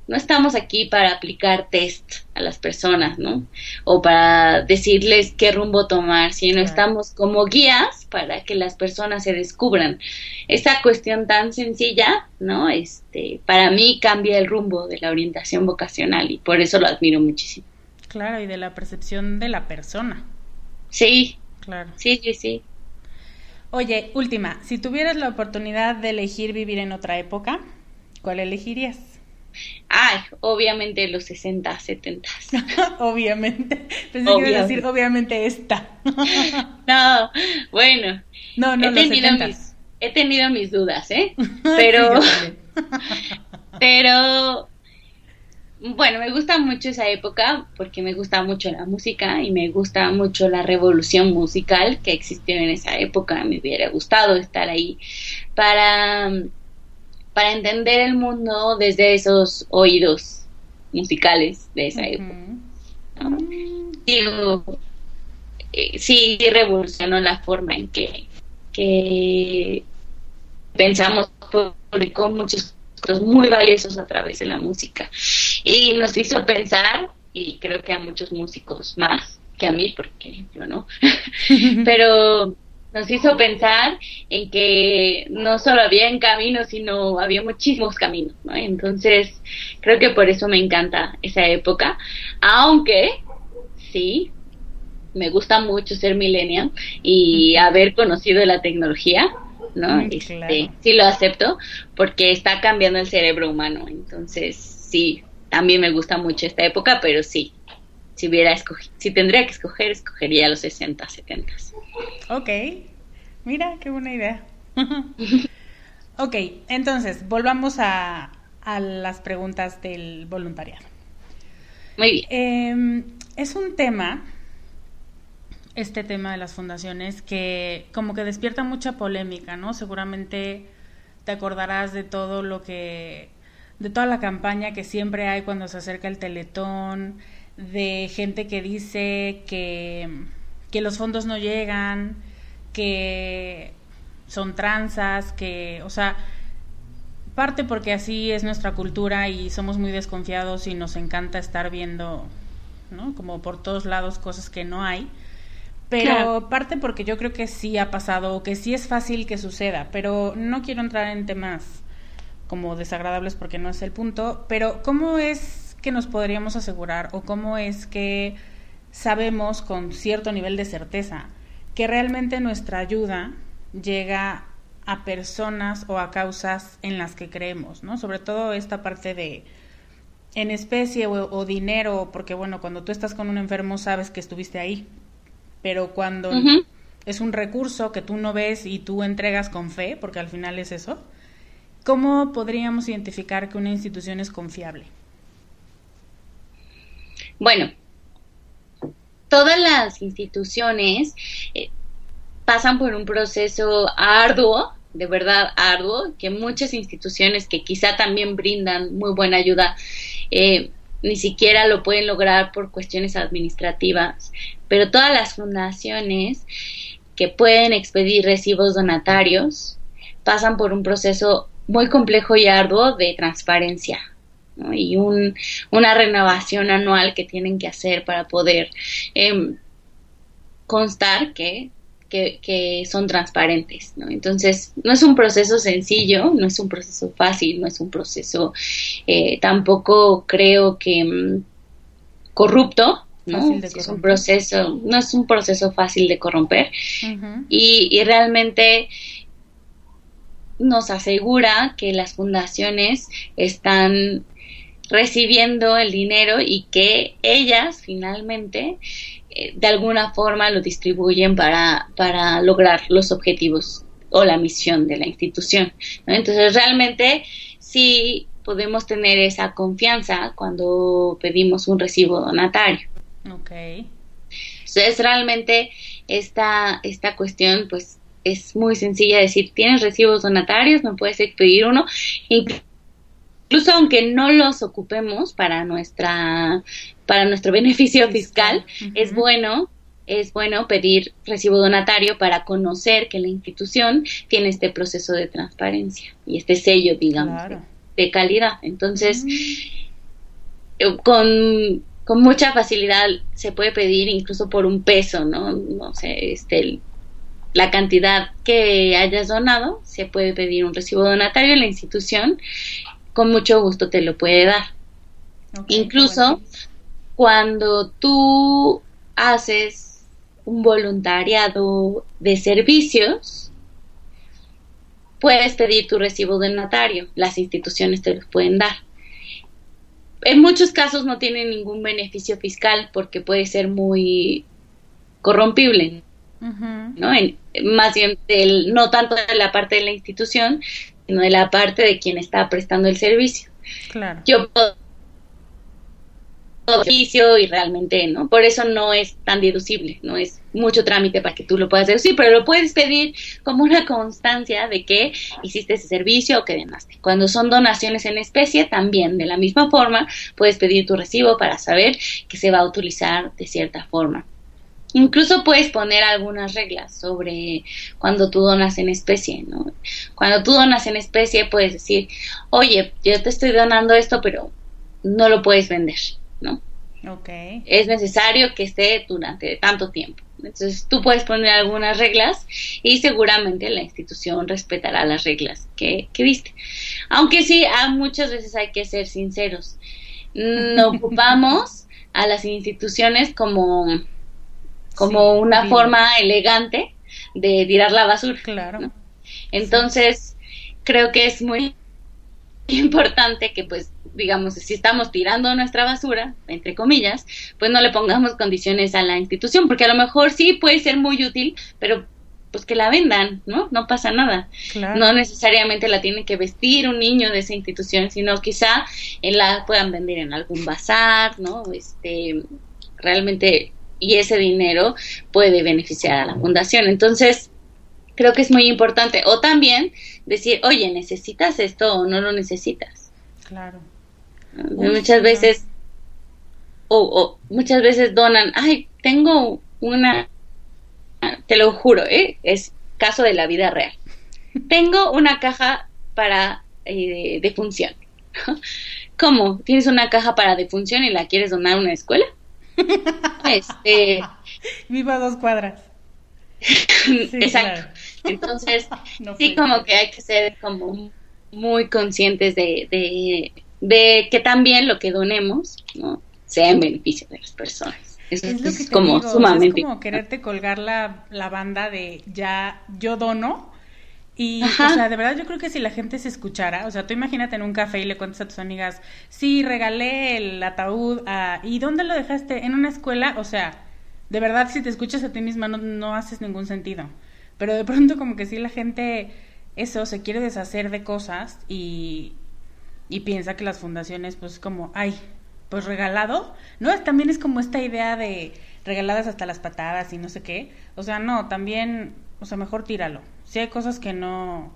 no estamos aquí para aplicar test a las personas, ¿no? O para decirles qué rumbo tomar, sino Claro. estamos como guías para que las personas se descubran. Esa cuestión tan sencilla, ¿no? Este, para mí cambia el rumbo de la orientación vocacional y por eso lo admiro muchísimo. Claro, y de la percepción de la persona. Sí, Claro. sí, sí, sí. Oye, última, si tuvieras la oportunidad de elegir vivir en otra época, ¿cuál elegirías? Ay, obviamente los 60, 70. (laughs) obviamente. Pensé que ibas a decir, obviamente esta. (laughs) No, bueno, no, no, he, los tenido setentas. mis, he tenido mis dudas, ¿eh? (laughs) Pero, pero, bueno, me gusta mucho esa época porque me gusta mucho la música y me gusta mucho la revolución musical que existió en esa época. Me hubiera gustado estar ahí para, para entender el mundo desde esos oídos musicales de esa época. Digo, eh, sí revolucionó la forma en que, que pensamos, publicó muchos cosas muy valiosos a través de la música y nos hizo pensar, y creo que a muchos músicos más que a mí, porque yo no, (laughs) pero nos hizo pensar en que no solo había un camino, sino había muchísimos caminos, ¿no? Entonces, creo que por eso me encanta esa época, aunque sí, me gusta mucho ser millennial y haber conocido la tecnología, ¿no? Mm, Este, claro. sí lo acepto porque está cambiando el cerebro humano, entonces sí, también me gusta mucho esta época, pero sí, si hubiera si tendría que escoger, escogería los 60, 70. Ok, mira, qué buena idea. (laughs) ok, entonces, volvamos a, a las preguntas del voluntariado. Muy bien. Em, es un tema, este tema de las fundaciones, que como que despierta mucha polémica, ¿no? Seguramente te acordarás de todo lo que, de toda la campaña que siempre hay cuando se acerca el teletón, de gente que dice que, que los fondos no llegan, que son tranzas, que, o sea, parte porque así es nuestra cultura y somos muy desconfiados y nos encanta estar viendo, ¿no? Como por todos lados cosas que no hay. Pero parte porque yo creo que sí ha pasado, que sí es fácil que suceda, pero no quiero entrar en temas como desagradables porque no es el punto, pero ¿cómo es que nos podríamos asegurar o cómo es que sabemos con cierto nivel de certeza que realmente nuestra ayuda llega a personas o a causas en las que creemos, ¿no? Sobre todo esta parte de en especie o, dinero, porque bueno, cuando tú estás con un enfermo sabes que estuviste ahí, pero cuando es un recurso que tú no ves y tú entregas con fe, porque al final es eso, ¿cómo podríamos identificar que una institución es confiable? Bueno, todas las instituciones eh, pasan por un proceso arduo, de verdad arduo, que muchas instituciones que quizá también brindan muy buena ayuda, eh, ni siquiera lo pueden lograr por cuestiones administrativas, pero todas las fundaciones que pueden expedir recibos donatarios pasan por un proceso muy complejo y arduo de transparencia y un, una renovación anual que tienen que hacer para poder em, constar que que, son transparentes, ¿no? Entonces, no es un proceso sencillo, no es un proceso fácil, no es un proceso eh, tampoco creo que mm, corrupto, ¿no? es un proceso, no es un proceso fácil de corromper y, y realmente nos asegura que las fundaciones están recibiendo el dinero y que ellas finalmente eh, de alguna forma lo distribuyen para, para lograr los objetivos o la misión de la institución. Entonces, realmente sí podemos tener esa confianza cuando pedimos un recibo donatario. Ok. Entonces, realmente esta, esta cuestión, pues, es muy sencilla decir, ¿tienes recibos donatarios? ¿Me puedes pedir uno? incluso aunque no los ocupemos para nuestra para nuestro (laughs) beneficio fiscal, es bueno es bueno pedir recibo donatario para conocer que la institución tiene este proceso de transparencia y este sello, digamos, de, calidad. Entonces, eh, con, con, mucha facilidad se puede pedir incluso por un peso, ¿no? No sé, este, la cantidad que hayas donado, se puede pedir un recibo donatario en la institución con mucho gusto te lo puede dar. Incluso cuando tú haces un voluntariado de servicios, puedes pedir tu recibo de notario, las instituciones te lo pueden dar. En muchos casos no tiene ningún beneficio fiscal porque puede ser muy corrompible, ¿no? más bien no tanto de la parte de la institución, sino de la parte de quien está prestando el servicio. Claro. Yo puedo servicio y realmente no, por eso no es tan deducible, no es mucho trámite para que tú lo puedas deducir, pero lo puedes pedir como una constancia de que hiciste ese servicio o que donaste. Cuando son donaciones en especie, también de la misma forma puedes pedir tu recibo para saber que se va a utilizar de cierta forma. Incluso puedes poner algunas reglas sobre cuando tú donas en especie, ¿no? Cuando tú donas en especie puedes decir, oye, yo te estoy donando esto, pero no lo puedes vender, ¿no? Okay. Es necesario que esté durante tanto tiempo. Entonces tú puedes poner algunas reglas y seguramente la institución respetará las reglas que, que viste. Aunque sí, a muchas veces hay que ser sinceros. No (laughs) ocupamos a las instituciones como como una forma elegante de tirar la basura. Claro. Entonces, creo que es muy importante que pues digamos si estamos tirando nuestra basura entre comillas pues no le pongamos condiciones a la institución porque a lo mejor sí puede ser muy útil pero pues que la vendan, ¿no? No pasa nada. No necesariamente la tiene que vestir un niño de esa institución, sino quizá la puedan vender en algún bazar, ¿no? Este, realmente, y ese dinero puede beneficiar a la fundación. Entonces, creo que es muy importante. O también decir, oye, ¿necesitas esto o no lo necesitas? Claro. muchas veces, o, o muchas veces donan, ay, tengo una te lo juro, ¿eh? es caso de la vida real. Tengo una caja para eh, defunción. (laughs) ¿Cómo? ¿Tienes una caja para defunción y la quieres donar a una escuela? Este... Viva dos cuadras. (laughs) Exacto. Entonces, (laughs) sí, como que hay que ser como muy conscientes de, de, de que también lo que donemos ¿no? sea en beneficio de las personas. Es, lo que como sumamente. es como quererte colgar la, la banda de ya yo dono. Y, o sea, de verdad yo creo que si la gente se escuchara, o sea, tú imagínate en un café y le cuentas a tus amigas, sí, regalé el ataúd, a... ¿y dónde lo dejaste? ¿En una escuela? O sea, de verdad si te escuchas a ti misma no, no haces ningún sentido. Pero de pronto como que sí la gente, eso, se quiere deshacer de cosas y, y piensa que las fundaciones, pues como, ay, pues regalado, ¿no? También es como esta idea de regaladas hasta las patadas y no sé qué. O sea, no, también, o sea, mejor tíralo. Si hay cosas que no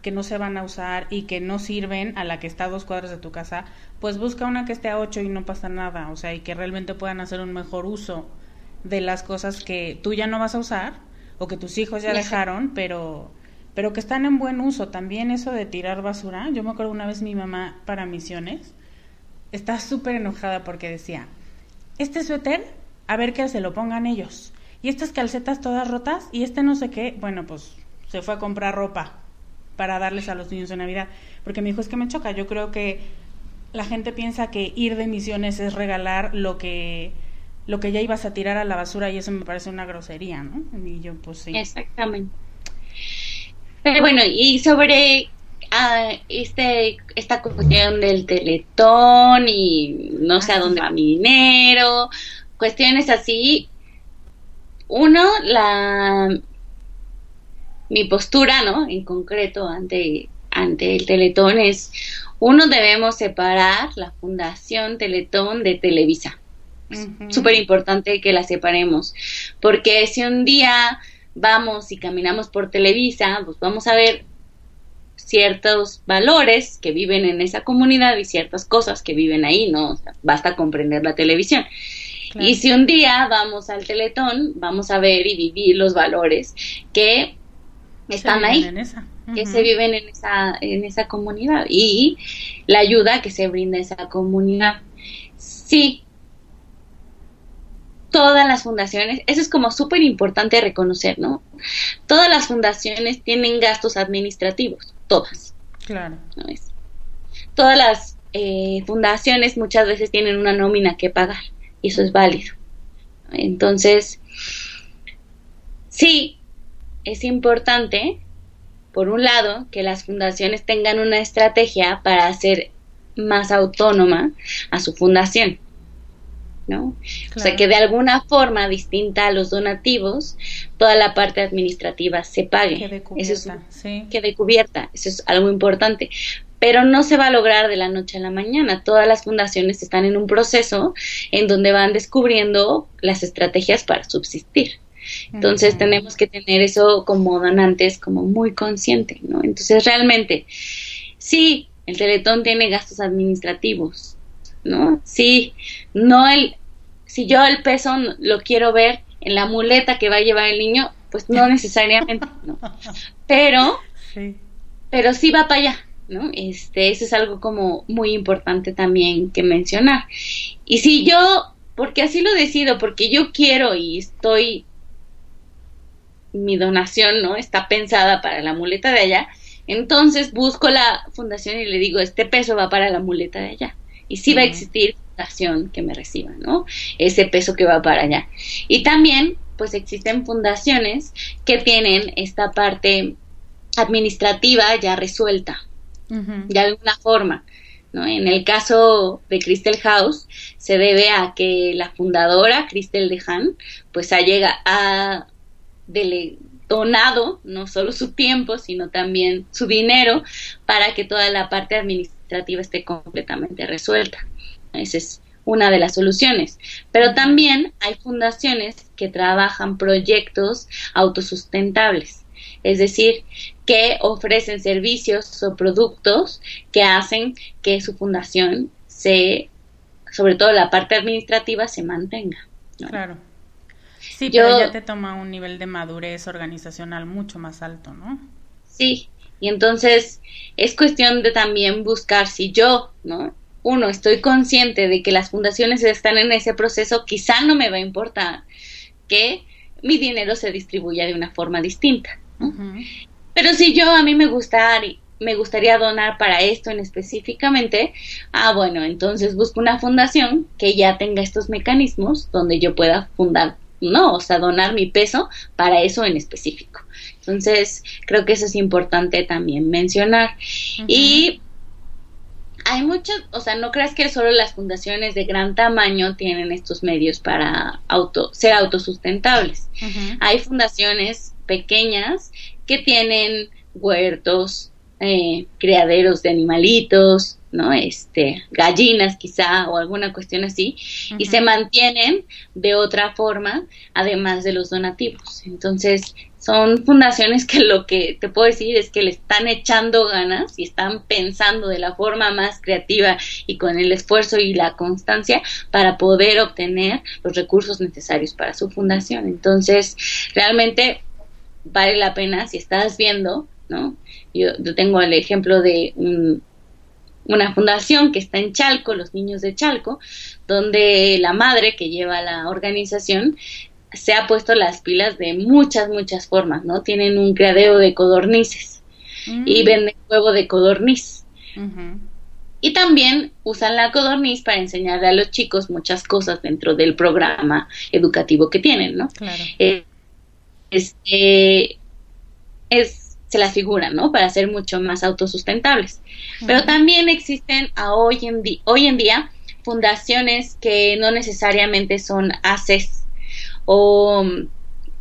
que no se van a usar y que no sirven a la que está a dos cuadras de tu casa, pues busca una que esté a ocho y no pasa nada, o sea, y que realmente puedan hacer un mejor uso de las cosas que tú ya no vas a usar o que tus hijos ya dejaron, pero pero que están en buen uso. También eso de tirar basura, yo me acuerdo una vez mi mamá para misiones está súper enojada porque decía, este suéter, a ver que se lo pongan ellos. Y estas calcetas todas rotas y este no sé qué, bueno, pues se fue a comprar ropa para darles a los niños de Navidad. Porque me dijo, es que me choca, yo creo que la gente piensa que ir de misiones es regalar lo que lo que ya ibas a tirar a la basura y eso me parece una grosería, ¿no? Y yo pues sí. Exactamente. Pero bueno, y sobre este, esta cuestión del teletón y no sé a dónde va mi dinero, cuestiones así. Uno, la mi postura, ¿no? En concreto ante, ante el teletón es, uno debemos separar la Fundación Teletón de Televisa. Es súper importante que la separemos, porque si un día vamos y caminamos por Televisa, pues vamos a ver ciertos valores que viven en esa comunidad y ciertas cosas que viven ahí, ¿no? basta comprender la televisión. Y si un día vamos al Teletón, vamos a ver y vivir los valores que están ahí, que se viven en esa, en esa comunidad y la ayuda que se brinda a esa comunidad. Sí, todas las fundaciones, eso es como súper importante reconocer, ¿no? Todas las fundaciones tienen gastos administrativos todas. Claro. Todas las eh, fundaciones muchas veces tienen una nómina que pagar y eso es válido. Entonces, sí, es importante, por un lado, que las fundaciones tengan una estrategia para hacer más autónoma a su fundación. ¿no? O sea, que de alguna forma distinta a los donativos, toda la parte administrativa se pague. Quede cubierta, eso es, Quede cubierta, eso es algo importante. Pero no se va a lograr de la noche a la mañana. Todas las fundaciones están en un proceso en donde van descubriendo las estrategias para subsistir. Entonces tenemos que tener eso como donantes como muy consciente, ¿no? Entonces realmente, sí, el Teletón tiene gastos administrativos, ¿no? Sí, no el, si yo el peso lo quiero ver en la muleta que va a llevar el niño, pues no (laughs) necesariamente, ¿no? Pero, sí. pero sí va para allá, ¿no? Este, eso es algo como muy importante también que mencionar. Y si yo, porque así lo decido, porque yo quiero y estoy, mi donación, ¿no? Está pensada para la muleta de allá, entonces busco la fundación y le digo, este peso va para la muleta de allá y sí va a existir fundación que me reciba, ¿no? Ese peso que va para allá. Y también, pues existen fundaciones que tienen esta parte administrativa ya resuelta, de alguna forma. ¿no? En el caso de Crystal House, se debe a que la fundadora, Crystal Dehan, pues ha, llegado, a donado no solo su tiempo, sino también su dinero para que toda la parte administrativa esté completamente resuelta. Esa es una de las soluciones. Pero también hay fundaciones que trabajan proyectos autosustentables, es decir, que ofrecen servicios o productos que hacen que su fundación se, sobre todo la parte administrativa, se mantenga. Claro. Sí, pero ya te toma un nivel de madurez organizacional mucho más alto, ¿no? Sí, y entonces es cuestión de también buscar si yo, ¿no? Uno, estoy consciente de que las fundaciones están en ese proceso, quizá no me va a importar que mi dinero se distribuya de una forma distinta. Pero si yo a mí me gustaría, me gustaría donar para esto en específicamente, ah, bueno, entonces busco una fundación que ya tenga estos mecanismos donde yo pueda fundar no, o sea, donar mi peso para eso en específico. Entonces, creo que eso es importante también mencionar. Y hay muchas, o sea, no creas que solo las fundaciones de gran tamaño tienen estos medios para auto, ser autosustentables. Hay fundaciones pequeñas que tienen huertos, eh, criaderos de animalitos, ¿no? Este, gallinas quizá o alguna cuestión así, y se mantienen de otra forma, además de los donativos. Entonces, son fundaciones que lo que te puedo decir es que le están echando ganas y están pensando de la forma más creativa y con el esfuerzo y la constancia para poder obtener los recursos necesarios para su fundación. Entonces, realmente vale la pena si estás viendo, ¿no? Yo, yo tengo el ejemplo de un una fundación que está en Chalco, los niños de Chalco, donde la madre que lleva la organización se ha puesto las pilas de muchas, muchas formas, ¿no? Tienen un criadero de codornices y mm. venden huevo de codorniz. Y también usan la codorniz para enseñarle a los chicos muchas cosas dentro del programa educativo que tienen, ¿no? Claro. Eh, este, es se la figuran, ¿no? Para ser mucho más autosustentables. Pero también existen a hoy, en hoy en día fundaciones que no necesariamente son ACES o mm,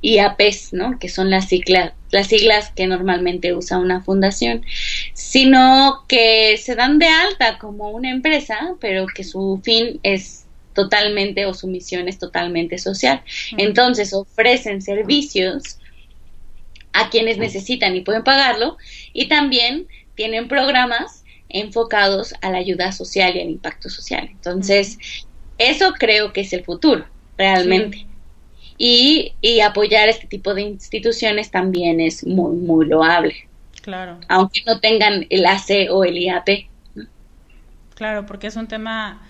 IAPs, ¿no? Que son las siglas, las siglas que normalmente usa una fundación, sino que se dan de alta como una empresa, pero que su fin es totalmente o su misión es totalmente social. Entonces ofrecen servicios a quienes necesitan y pueden pagarlo y también tienen programas enfocados a la ayuda social y al impacto social. Entonces, eso creo que es el futuro, realmente. Y, y, apoyar este tipo de instituciones también es muy, muy loable. Claro. Aunque no tengan el AC o el IAP. Claro, porque es un tema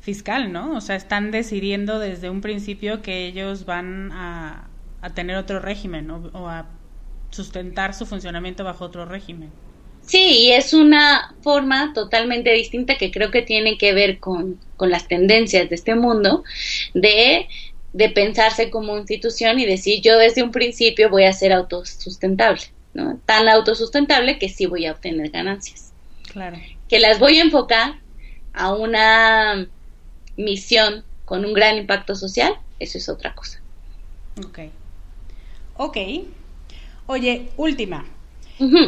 fiscal, ¿no? O sea, están decidiendo desde un principio que ellos van a, a tener otro régimen o a sustentar su funcionamiento bajo otro régimen. Sí, y es una forma totalmente distinta que creo que tiene que ver con, las tendencias de este mundo de, de, pensarse como institución y decir yo desde un principio voy a ser autosustentable, ¿no? Tan autosustentable que sí voy a obtener ganancias. Claro. Que las voy a enfocar a una misión con un gran impacto social, eso es otra cosa. Ok. Ok, Oye, última.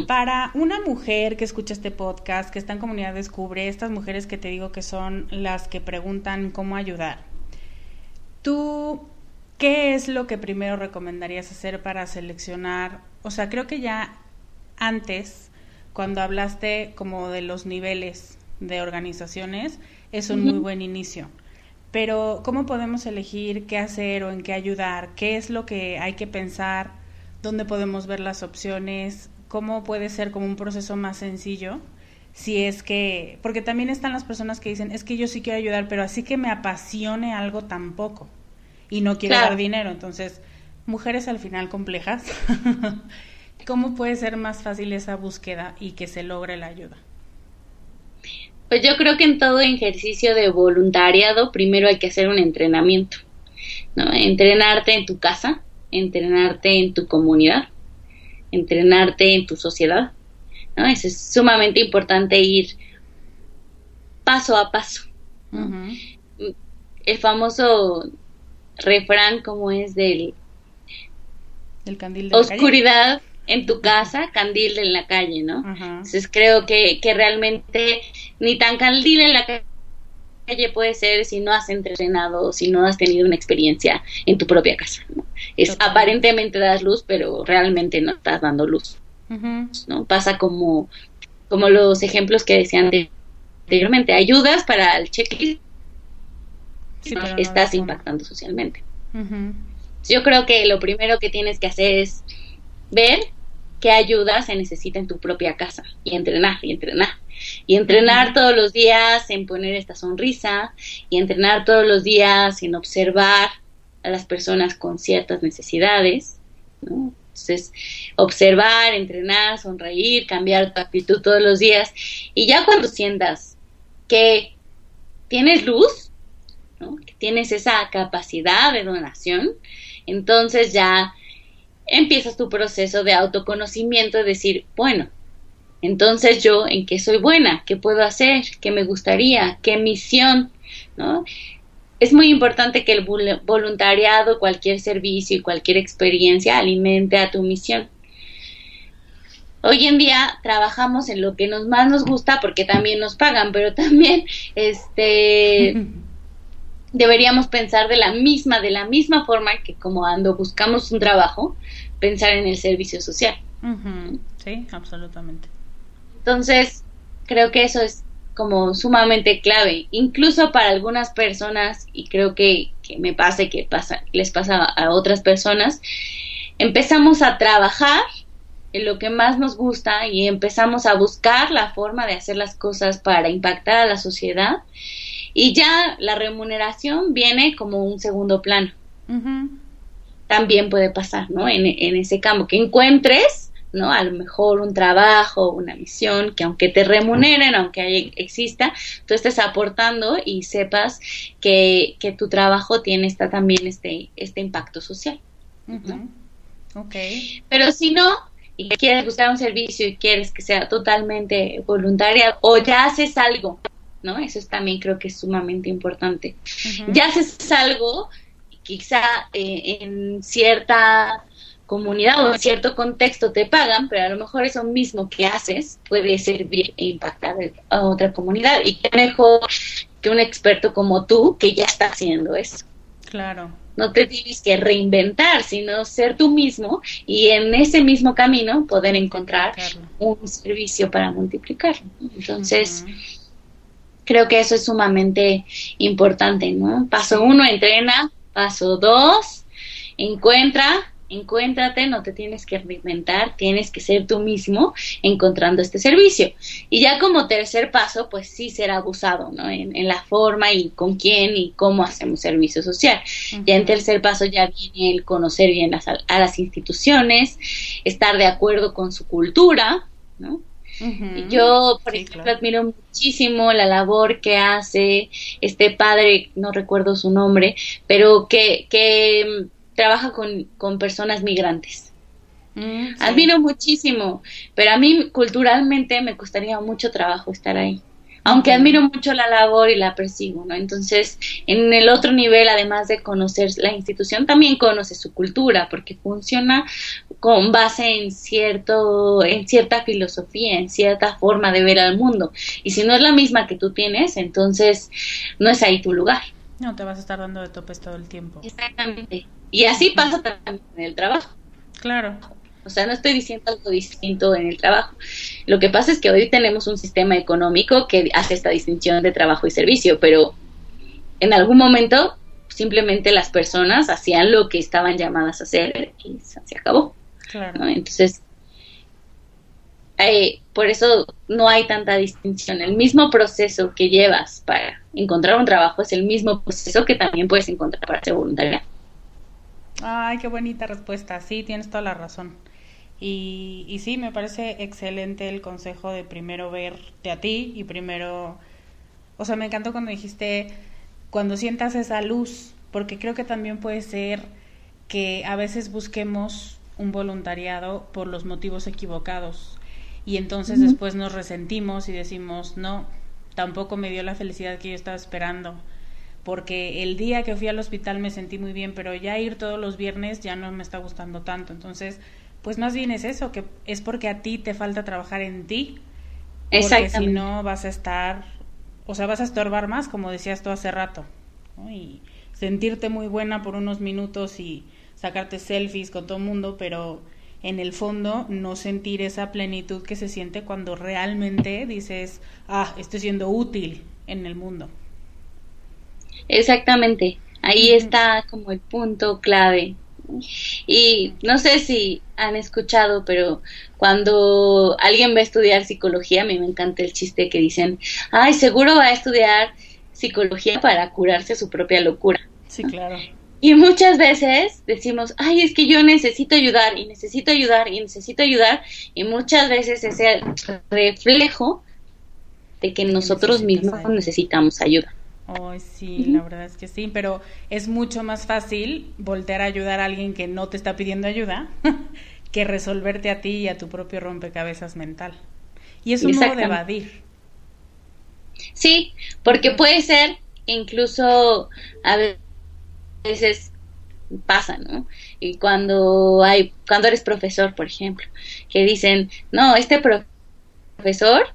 Para una mujer que escucha este podcast, que está en Comunidad Descubre, estas mujeres que te digo que son las que preguntan cómo ayudar, ¿tú qué es lo que primero recomendarías hacer para seleccionar? O sea, creo que ya antes, cuando hablaste como de los niveles de organizaciones, es un muy buen inicio. Pero, ¿cómo podemos elegir qué hacer o en qué ayudar? ¿Qué es lo que hay que pensar? Dónde podemos ver las opciones, cómo puede ser como un proceso más sencillo, si es que, porque también están las personas que dicen, es que yo sí quiero ayudar, pero así que me apasione algo tampoco y no quiero dar dinero, entonces, mujeres al final complejas, (laughs) ¿cómo puede ser más fácil esa búsqueda y que se logre la ayuda? Pues yo creo que en todo ejercicio de voluntariado primero hay que hacer un entrenamiento, ¿no? Entrenarte en tu casa, entrenarte en tu comunidad, entrenarte en tu sociedad, ¿no? Es, sumamente importante ir paso a paso. El famoso refrán como es del el candil de oscuridad en tu casa, candil en la calle, ¿no? Entonces creo que, que realmente ni tan candil en la calle puede ser si no has entrenado, si no has tenido una experiencia en tu propia casa. ¿no? Es aparentemente das luz, pero realmente no estás dando luz. ¿no? Pasa como, como los ejemplos que decían anteriormente, ayudas para el checklist, estás impactando socialmente. Yo creo que lo primero que tienes que hacer es ver qué ayuda se necesita en tu propia casa y entrenar y entrenar. Y entrenar todos los días en poner esta sonrisa y entrenar todos los días en observar a las personas con ciertas necesidades. Entonces, observar, entrenar, sonreír, cambiar tu actitud todos los días. Y ya cuando sientas que tienes luz, que tienes esa capacidad de donación, entonces ya empiezas tu proceso de autoconocimiento, de decir, bueno, entonces yo en qué soy buena, qué puedo hacer, qué me gustaría, qué misión, ¿no? Es muy importante que el voluntariado, cualquier servicio y cualquier experiencia alimente a tu misión. Hoy en día trabajamos en lo que nos más nos gusta porque también nos pagan, pero también este (laughs) deberíamos pensar de la misma, de la misma forma que como cuando buscamos un trabajo, pensar en el servicio social. Sí, absolutamente. Entonces, creo que eso es como sumamente clave, incluso para algunas personas, y creo que, que me pasa que pasa, les pasa a otras personas, empezamos a trabajar en lo que más nos gusta y empezamos a buscar la forma de hacer las cosas para impactar a la sociedad y ya la remuneración viene como un segundo plano. También puede pasar, ¿no? En, en ese campo, que encuentres, ¿no? A lo mejor un trabajo, una misión, que aunque te remuneren, aunque exista, tú estés aportando y sepas que, que tu trabajo tiene esta, también este, este impacto social. okay. Pero si no, y quieres buscar un servicio y quieres que sea totalmente voluntaria o ya haces algo ¿no? Eso es, también creo que es sumamente importante. Ya haces algo, quizá eh, en cierta comunidad o en cierto contexto te pagan, pero a lo mejor eso mismo que haces puede servir e impactar a otra comunidad. Y qué mejor que un experto como tú que ya está haciendo eso. Claro. No te tienes que reinventar, sino ser tú mismo y en ese mismo camino poder encontrar un servicio para multiplicarlo. Entonces, Creo que eso es sumamente importante, ¿no? Paso uno, entrena. Paso dos, encuentra, encuéntrate, no te tienes que reinventar, tienes que ser tú mismo encontrando este servicio. Y ya como tercer paso, pues sí ser abusado, ¿no? En, la forma y con quién y cómo hacemos servicio social. Ya en tercer paso ya viene el conocer bien las, a las instituciones, estar de acuerdo con su cultura, ¿no? Yo, por ejemplo, admiro muchísimo la labor que hace este padre, no recuerdo su nombre, pero que, que trabaja con, con personas migrantes. Mm, admiro muchísimo, pero a mí culturalmente me costaría mucho trabajo estar ahí aunque admiro mucho la labor y la persigo, ¿no? Entonces, en el otro nivel, además de conocer la institución, también conoce su cultura, porque funciona con base en cierto, en cierta filosofía, en cierta forma de ver al mundo. Y si no es la misma que tú tienes, entonces no es ahí tu lugar. No, te vas a estar dando de topes todo el tiempo. Exactamente. Y así pasa también en el trabajo. Claro. O sea, no estoy diciendo algo distinto en el trabajo. Lo que pasa es que hoy tenemos un sistema económico que hace esta distinción de trabajo y servicio, pero en algún momento simplemente las personas hacían lo que estaban llamadas a hacer y se acabó. Claro. Entonces, eh, por eso no hay tanta distinción. El mismo proceso que llevas para encontrar un trabajo es el mismo proceso que también puedes encontrar para ser voluntaria. Ay, qué bonita respuesta. Sí, tienes toda la razón. Y, y sí, me parece excelente el consejo de primero verte a ti y primero, o sea, me encantó cuando dijiste, cuando sientas esa luz, porque creo que también puede ser que a veces busquemos un voluntariado por los motivos equivocados. y entonces después nos resentimos y decimos, no, tampoco me dio la felicidad que yo estaba esperando, porque el día que fui al hospital me sentí muy bien, pero ya ir todos los viernes ya no me está gustando tanto. Entonces, pues más bien es eso, que es porque a ti te falta trabajar en ti, porque si no vas a estar, o sea, vas a estorbar más, como decías tú hace rato, y sentirte muy buena por unos minutos y sacarte selfies con todo el mundo, pero en el fondo no sentir esa plenitud que se siente cuando realmente dices, ah, estoy siendo útil en el mundo. Exactamente, ahí está como el punto clave. Y no sé si han escuchado, pero cuando alguien va a estudiar psicología, a mí me encanta el chiste que dicen, ay, seguro va a estudiar psicología para curarse su propia locura. Sí, claro. Y muchas veces decimos, ay, es que yo necesito ayudar y necesito ayudar y necesito ayudar. Y muchas veces es el reflejo de que nosotros mismos necesitamos ayuda. Ay, sí, la verdad es que sí, pero es mucho más fácil voltear a ayudar a alguien que no te está pidiendo ayuda (laughs) que resolverte a ti y a tu propio rompecabezas mental. Y es un modo de evadir. Sí, porque puede ser incluso a veces pasa, ¿no? Y cuando hay, cuando eres profesor, por ejemplo, que dicen, no, este profesor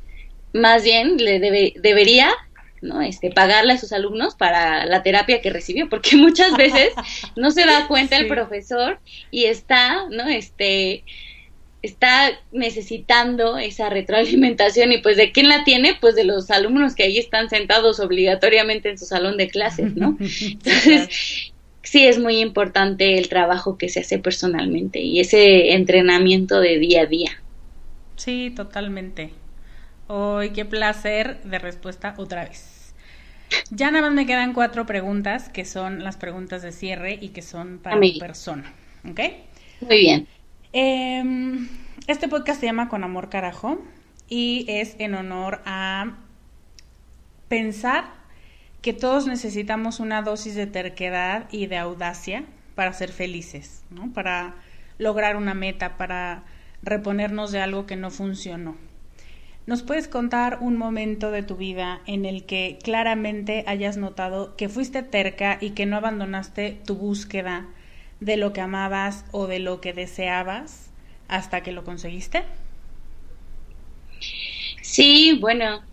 más bien le debe, debería ¿no? Este, pagarle a sus alumnos para la terapia que recibió, porque (laughs) muchas veces no se da cuenta el profesor y está, ¿no? Este, está necesitando esa retroalimentación y pues de quién la tiene, pues de los alumnos que ahí están sentados obligatoriamente en su salón de clases, ¿no? (laughs) Entonces, sí es muy importante el trabajo que se hace personalmente y ese entrenamiento de día a día. Sí, totalmente. Hoy, qué placer de respuesta otra vez. Ya nada más me quedan cuatro preguntas que son las preguntas de cierre y que son para mi persona. ¿Ok? Muy bien. Em, este podcast se llama Con Amor Carajo y es en honor a pensar que todos necesitamos una dosis de terquedad y de audacia para ser felices, ¿no? Para lograr una meta, para reponernos de algo que no funcionó. ¿Nos puedes contar un momento de tu vida en el que claramente hayas notado que fuiste terca y que no abandonaste tu búsqueda de lo que amabas o de lo que deseabas hasta que lo conseguiste? Sí, bueno,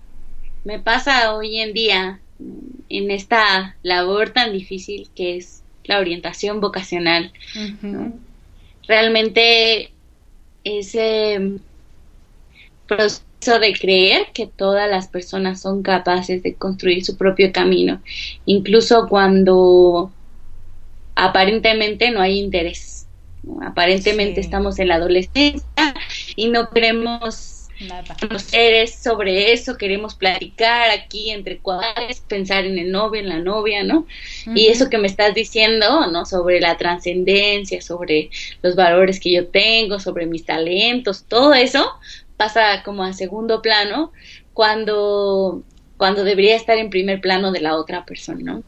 me pasa hoy en día en esta labor tan difícil que es la orientación vocacional. Realmente ese proceso de creer que todas las personas son capaces de construir su propio camino, incluso cuando aparentemente no hay interés. Aparentemente estamos en la adolescencia y no queremos conocer sobre eso, queremos platicar aquí entre cuadras, pensar en el novio, en la novia, ¿no? Y eso que me estás diciendo, ¿no? Sobre la trascendencia, sobre los valores que yo tengo, sobre mis talentos, todo eso pasa como a segundo plano cuando, cuando debería estar en primer plano de la otra persona, ¿no?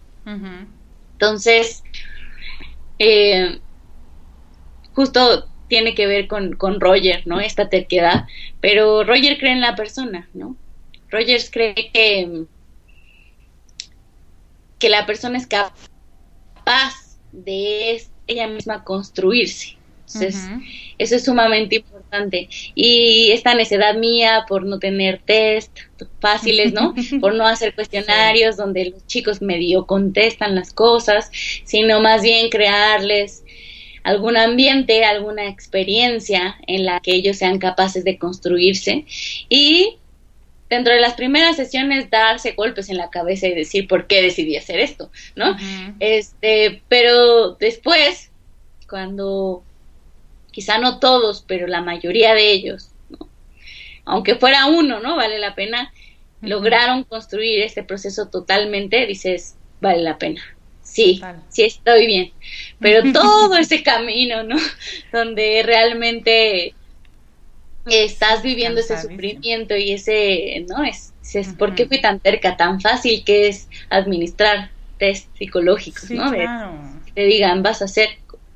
Entonces, eh, justo tiene que ver con, con Roger, ¿no? Esta terquedad, pero Roger cree en la persona, ¿no? Roger cree que, que la persona es capaz de ella misma construirse. Entonces, eso es sumamente importante. Y esta necedad mía por no tener test fáciles, ¿no? (laughs) por no hacer cuestionarios donde los chicos medio contestan las cosas, sino más bien crearles algún ambiente, alguna experiencia en la que ellos sean capaces de construirse y dentro de las primeras sesiones darse golpes en la cabeza y decir por qué decidí hacer esto, ¿no? Este, pero después, cuando quizá no todos, pero la mayoría de ellos, aunque fuera uno, ¿no? Vale la pena, lograron construir este proceso totalmente, dices, vale la pena sí, sí estoy bien. Pero (laughs) todo ese camino, ¿no? (laughs) Donde realmente estás viviendo ese sufrimiento y ese, ¿no? Es, es ¿por qué fui tan cerca? Tan fácil que es administrar test psicológicos, ¿no? te digan, vas a ser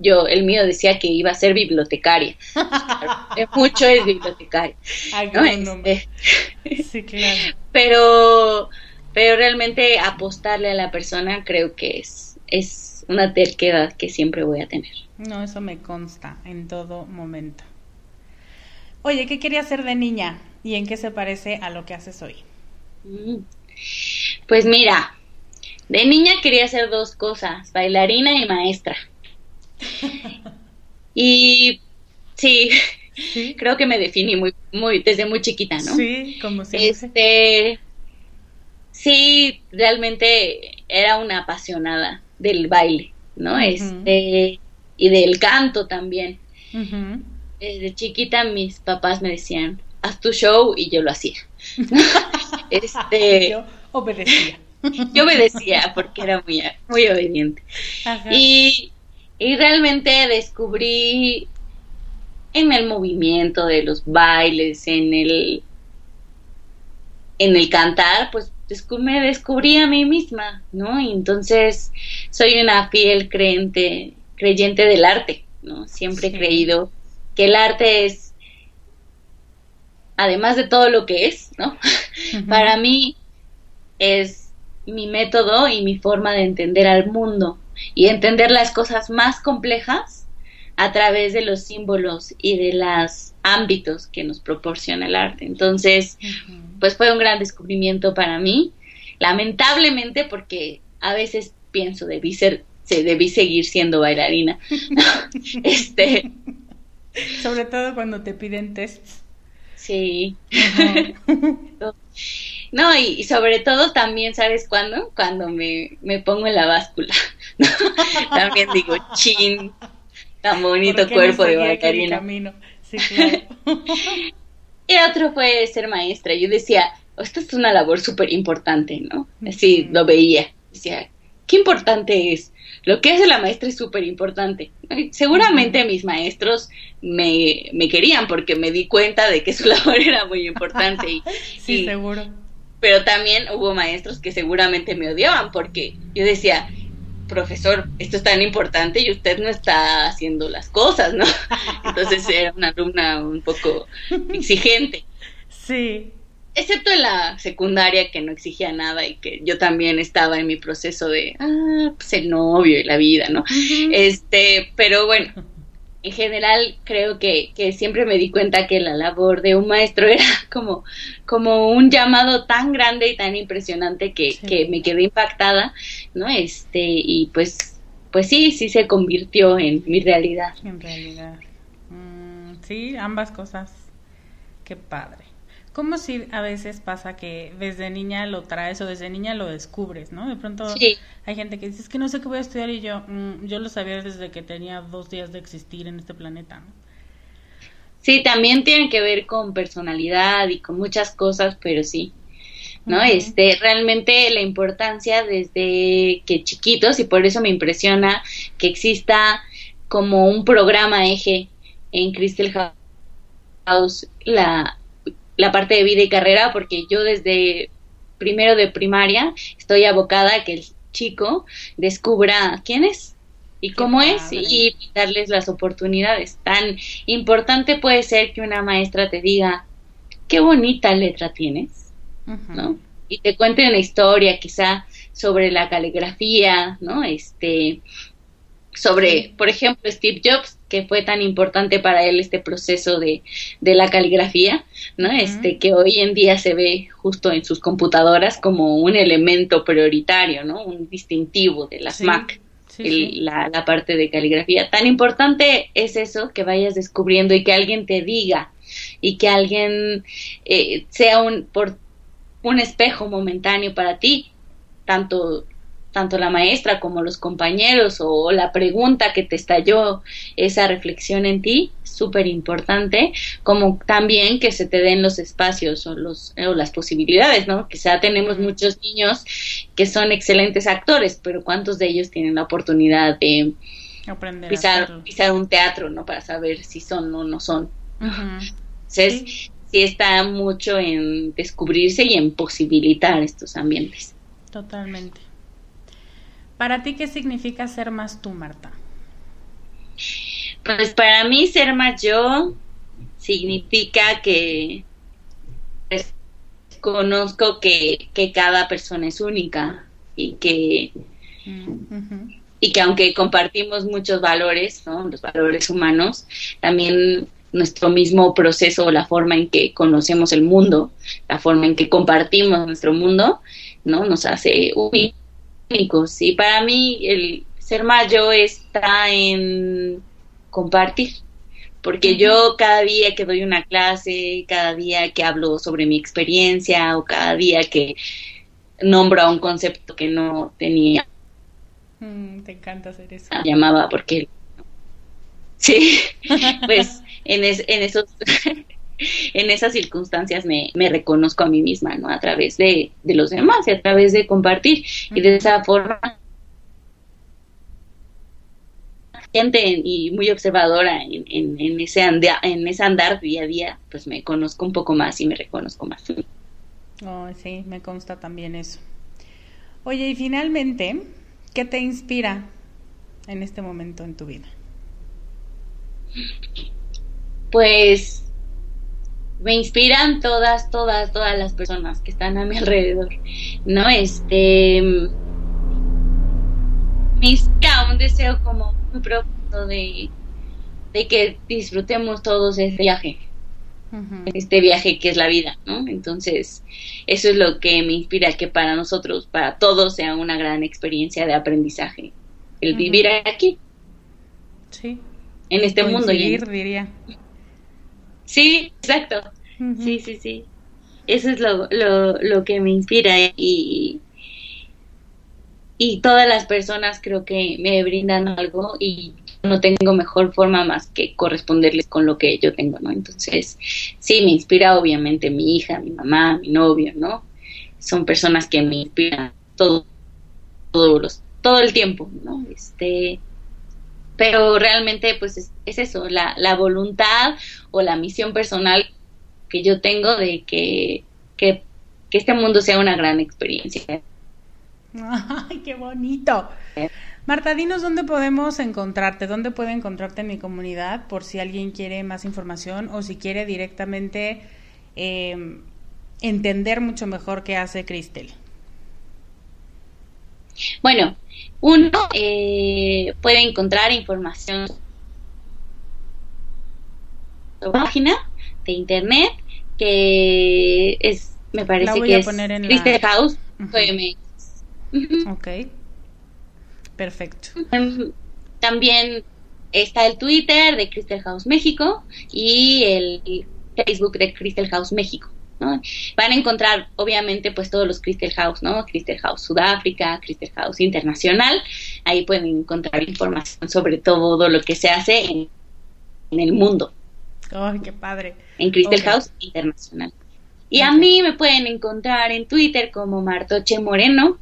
yo, el mío decía que iba a ser bibliotecaria. (laughs) mucho es bibliotecaria. Este, (laughs) sí, claro. Pero, pero realmente apostarle a la persona creo que es, es una terquedad que siempre voy a tener. No, eso me consta en todo momento. Oye, ¿qué quería hacer de niña? ¿Y en qué se parece a lo que haces hoy? Mm. Pues mira, de niña quería hacer dos cosas, bailarina y maestra. (laughs) y sí, (laughs) creo que me definí muy, muy, desde muy chiquita, ¿no? Sí, como siempre. Este, sí, realmente era una apasionada del baile, ¿no? Este, y del canto también. Desde chiquita mis papás me decían, haz tu show y yo lo hacía. (laughs) este, yo obedecía. yo obedecía porque era muy, muy obediente. Y, y realmente descubrí en el movimiento de los bailes, en el en el cantar, pues me descubrí a mí misma, ¿no? Y entonces soy una fiel creyente, creyente del arte, ¿no? Siempre he creído que el arte es, además de todo lo que es, ¿no? (laughs) Para mí es mi método y mi forma de entender al mundo y entender las cosas más complejas a través de los símbolos y de los ámbitos que nos proporciona el arte. Entonces, pues fue un gran descubrimiento para mí, lamentablemente porque a veces pienso debí ser se debí seguir siendo bailarina. (laughs) este sobre todo cuando te piden tests. Sí. (laughs) no, y, sobre todo también, ¿sabes cuándo? Cuando me, me pongo en la báscula. (laughs) también digo, chin, tan bonito cuerpo de bailarina. Sí, claro. (laughs) y otro fue ser maestra. Yo decía, esta es una labor súper importante, ¿no? Así lo veía. Decía, qué importante es. Lo que hace la maestra es súper importante. Seguramente mis maestros me, me, querían porque me di cuenta de que su (laughs) labor era muy importante. Y, sí, seguro. Pero también hubo maestros que seguramente me odiaban porque yo decía, profesor, esto es tan importante y usted no está haciendo las cosas, ¿no? (laughs) Entonces era una alumna un poco exigente. Sí excepto en la secundaria que no exigía nada y que yo también estaba en mi proceso de ah, pues el novio y la vida, ¿no? Este, pero bueno, en general creo que, que, siempre me di cuenta que la labor de un maestro (laughs) era como, como un llamado tan grande y tan impresionante que, que me quedé impactada, ¿no? Este, y pues, pues sí, sí se convirtió en mi realidad. En realidad. Mm, sí, ambas cosas. Qué padre. ¿Cómo si a veces pasa que desde niña lo traes o desde niña lo descubres, ¿no? De pronto hay gente que dice, es que no sé qué voy a estudiar y yo, mm, yo lo sabía desde que tenía dos días de existir en este planeta, ¿no? Sí, también tiene que ver con personalidad y con muchas cosas, pero sí, ¿no? Este, realmente la importancia desde que chiquitos, y por eso me impresiona que exista como un programa eje en Crystal House, la la parte de vida y carrera porque yo desde primero de primaria estoy abocada a que el chico descubra quién es y cómo es y darles las oportunidades. Tan importante puede ser que una maestra te diga, qué bonita letra tienes, ¿no? Y te cuente una historia quizá sobre la caligrafía, ¿no? Este, sobre, por ejemplo, Steve Jobs, que fue tan importante para él este proceso de, de la caligrafía, ¿no? Este, que hoy en día se ve justo en sus computadoras como un elemento prioritario, ¿no? Un distintivo de las Mac. La, la, parte de caligrafía. Tan importante es eso que vayas descubriendo y que alguien te diga y que alguien eh, sea un, por, un espejo momentáneo para ti, tanto tanto la maestra como los compañeros o la pregunta que te estalló esa reflexión en ti, súper importante, como también que se te den los espacios o, los, o las posibilidades, ¿no? Quizá tenemos muchos niños que son excelentes actores, pero ¿cuántos de ellos tienen la oportunidad de Aprender pisar, pisar un teatro, ¿no? Para saber si son o no son. Entonces, sí. sí está mucho en descubrirse y en posibilitar estos ambientes. Totalmente. ¿Para ti qué significa ser más tú, Marta? Pues para mí ser más yo significa que conozco que, que cada persona es única y que y que aunque compartimos muchos valores, ¿no? los valores humanos, también nuestro mismo proceso, la forma en que conocemos el mundo, la forma en que compartimos nuestro mundo, ¿no? Nos hace únicos. Y para mí el ser mayo está en compartir, porque yo cada día que doy una clase, cada día que hablo sobre mi experiencia o cada día que nombro un concepto que no tenía Mm, te encanta hacer eso. Llamaba porque... Sí, (laughs) pues en, en esos... (laughs) en esas circunstancias me, me, reconozco a mí misma, ¿no? A través de, de los demás y a través de compartir. Y de esa forma gente y muy observadora en, en, ese andar, en ese andar día a día, pues me conozco un poco más y me reconozco más. Oh, sí, me consta también eso. Oye, y finalmente, ¿Qué te inspira en este momento en tu vida? Pues me inspiran todas, todas, todas las personas que están a mi alrededor, ¿no? Este, me inspira un deseo como muy profundo de, de que disfrutemos todos este viaje, este viaje que es la vida, ¿no? Entonces, eso es lo que me inspira que para nosotros, para todos, sea una gran experiencia de aprendizaje, el vivir aquí. Sí. En este mundo. Y diría. Sí, exacto. Sí, sí, sí. Eso es lo, lo, lo que me inspira y, y todas las personas creo que me brindan algo y no tengo mejor forma más que corresponderles con lo que yo tengo, ¿no? Entonces, sí, me inspira obviamente mi hija, mi mamá, mi novio, ¿no? Son personas que me inspiran todo, los, todo el tiempo, ¿no? Este, pero realmente, pues es, eso, la, la voluntad o la misión personal que yo tengo de que, que, que este mundo sea una gran experiencia. ¡Ay, qué bonito! Marta, dinos dónde podemos encontrarte, dónde puede encontrarte en mi comunidad por si alguien quiere más información o si quiere directamente eh, entender mucho mejor qué hace Cristel. Bueno, uno eh, puede encontrar información en página de internet que es, me parece que es Crystal House. Ok. Perfecto. También está el Twitter de Crystal House México y el Facebook de Crystal House México. ¿No? Van a encontrar, obviamente, pues todos los Crystal House, ¿no? Crystal House Sudáfrica, Crystal House Internacional. Ahí pueden encontrar información sobre todo lo que se hace en, el mundo. ¡Ay, qué padre! En Crystal House Internacional. Y a mí me pueden encontrar en Twitter como Martoche Moreno.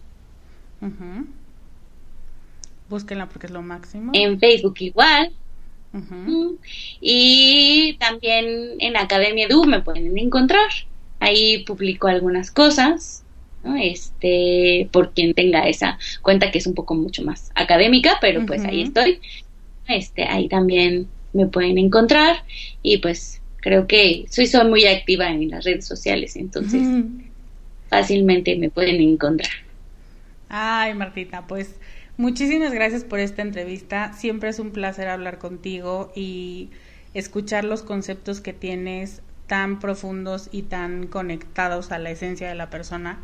Búsquenla porque es lo máximo. En Facebook igual. Y también en Academia Edu me pueden encontrar. Ahí publico algunas cosas. Este, por quien tenga esa cuenta que es un poco mucho más académica, pero pues ahí estoy. Este, ahí también me pueden encontrar y pues creo que soy, soy muy activa en las redes sociales, entonces fácilmente me pueden encontrar. Ay, Martita, pues Muchísimas gracias por esta entrevista. Siempre es un placer hablar contigo y escuchar los conceptos que tienes tan profundos y tan conectados a la esencia de la persona.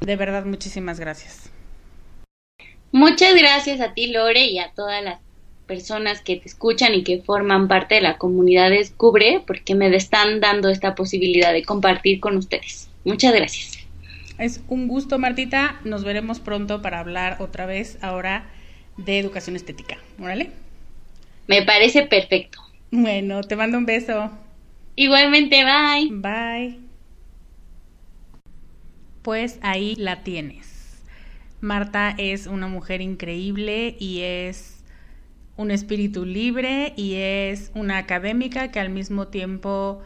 De verdad, muchísimas gracias. Muchas gracias a ti, Lore, y a todas las personas que te escuchan y que forman parte de la comunidad Descubre, porque me están dando esta posibilidad de compartir con ustedes. Muchas gracias. Es un gusto, Martita. Nos veremos pronto para hablar otra vez ahora de educación estética. ¿Órale? Me parece perfecto. Bueno, te mando un beso. Igualmente, bye. Bye. Pues ahí la tienes. Marta es una mujer increíble y es un espíritu libre y es una académica que al mismo tiempo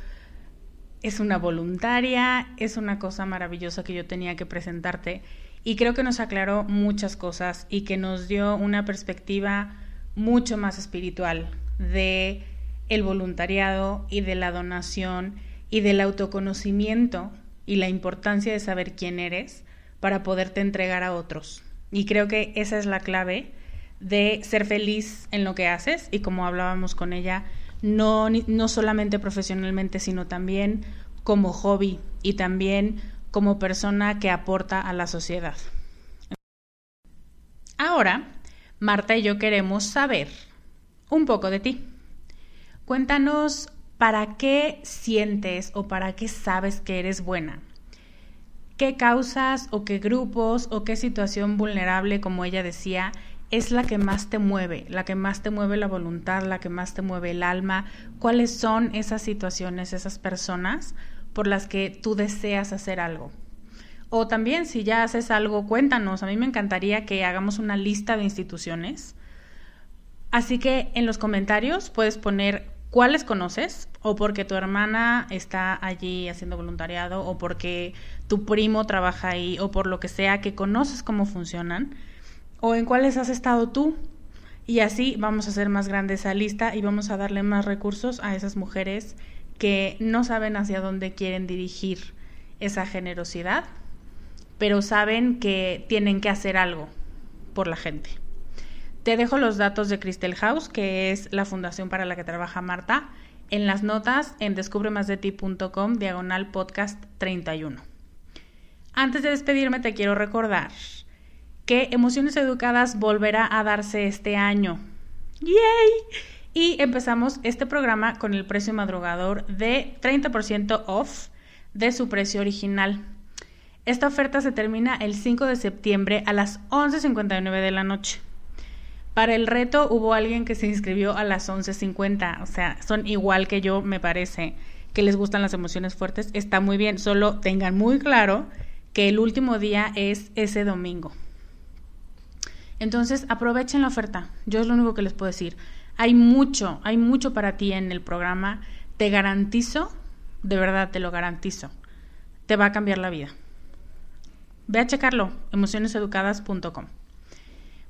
es una voluntaria, es una cosa maravillosa que yo tenía que presentarte y creo que nos aclaró muchas cosas y que nos dio una perspectiva mucho más espiritual de el voluntariado y de la donación y del autoconocimiento y la importancia de saber quién eres para poderte entregar a otros. Y creo que esa es la clave de ser feliz en lo que haces y como hablábamos con ella, no, no solamente profesionalmente, sino también como hobby y también como persona que aporta a la sociedad. Ahora, Marta y yo queremos saber un poco de ti. Cuéntanos para qué sientes o para qué sabes que eres buena. ¿Qué causas o qué grupos o qué situación vulnerable, como ella decía, es la que más te mueve, la que más te mueve la voluntad, la que más te mueve el alma? ¿Cuáles son esas situaciones, esas personas por las que tú deseas hacer algo? O también si ya haces algo, cuéntanos. A mí me encantaría que hagamos una lista de instituciones. Así que en los comentarios puedes poner cuáles conoces o porque tu hermana está allí haciendo voluntariado o porque tu primo trabaja ahí o por lo que sea que conoces cómo funcionan o en cuáles has estado tú. Y así vamos a hacer más grande esa lista y vamos a darle más recursos a esas mujeres que no saben hacia dónde quieren dirigir esa generosidad pero saben que tienen que hacer algo por la gente. Te dejo los datos de Crystal House, que es la fundación para la que trabaja Marta, en las notas en descubremasdeti.com diagonal podcast 31. Antes de despedirme te quiero recordar que Emociones Educadas volverá a darse este año. ¡Yay! Y empezamos este programa con el precio madrugador de 30% off de su precio original. Esta oferta se termina el 5 de septiembre a las 11.59 de la noche. Para el reto hubo alguien que se inscribió a las 11.50, o sea, son igual que yo, me parece, que les gustan las emociones fuertes. Está muy bien, solo tengan muy claro que el último día es ese domingo. Entonces, aprovechen la oferta. Yo es lo único que les puedo decir. Hay mucho, hay mucho para ti en el programa. Te garantizo, de verdad te lo garantizo, te va a cambiar la vida. Ve a checarlo, emocioneseducadas.com.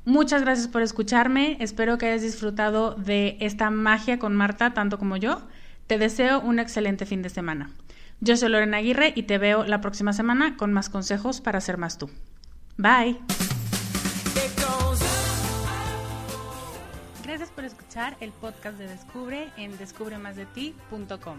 Muchas gracias por escucharme. Espero que hayas disfrutado de esta magia con Marta, tanto como yo. Te deseo un excelente fin de semana. Yo soy Lorena Aguirre y te veo la próxima semana con más consejos para ser más tú. Bye. Gracias por escuchar el podcast de Descubre en descubremasdeti.com.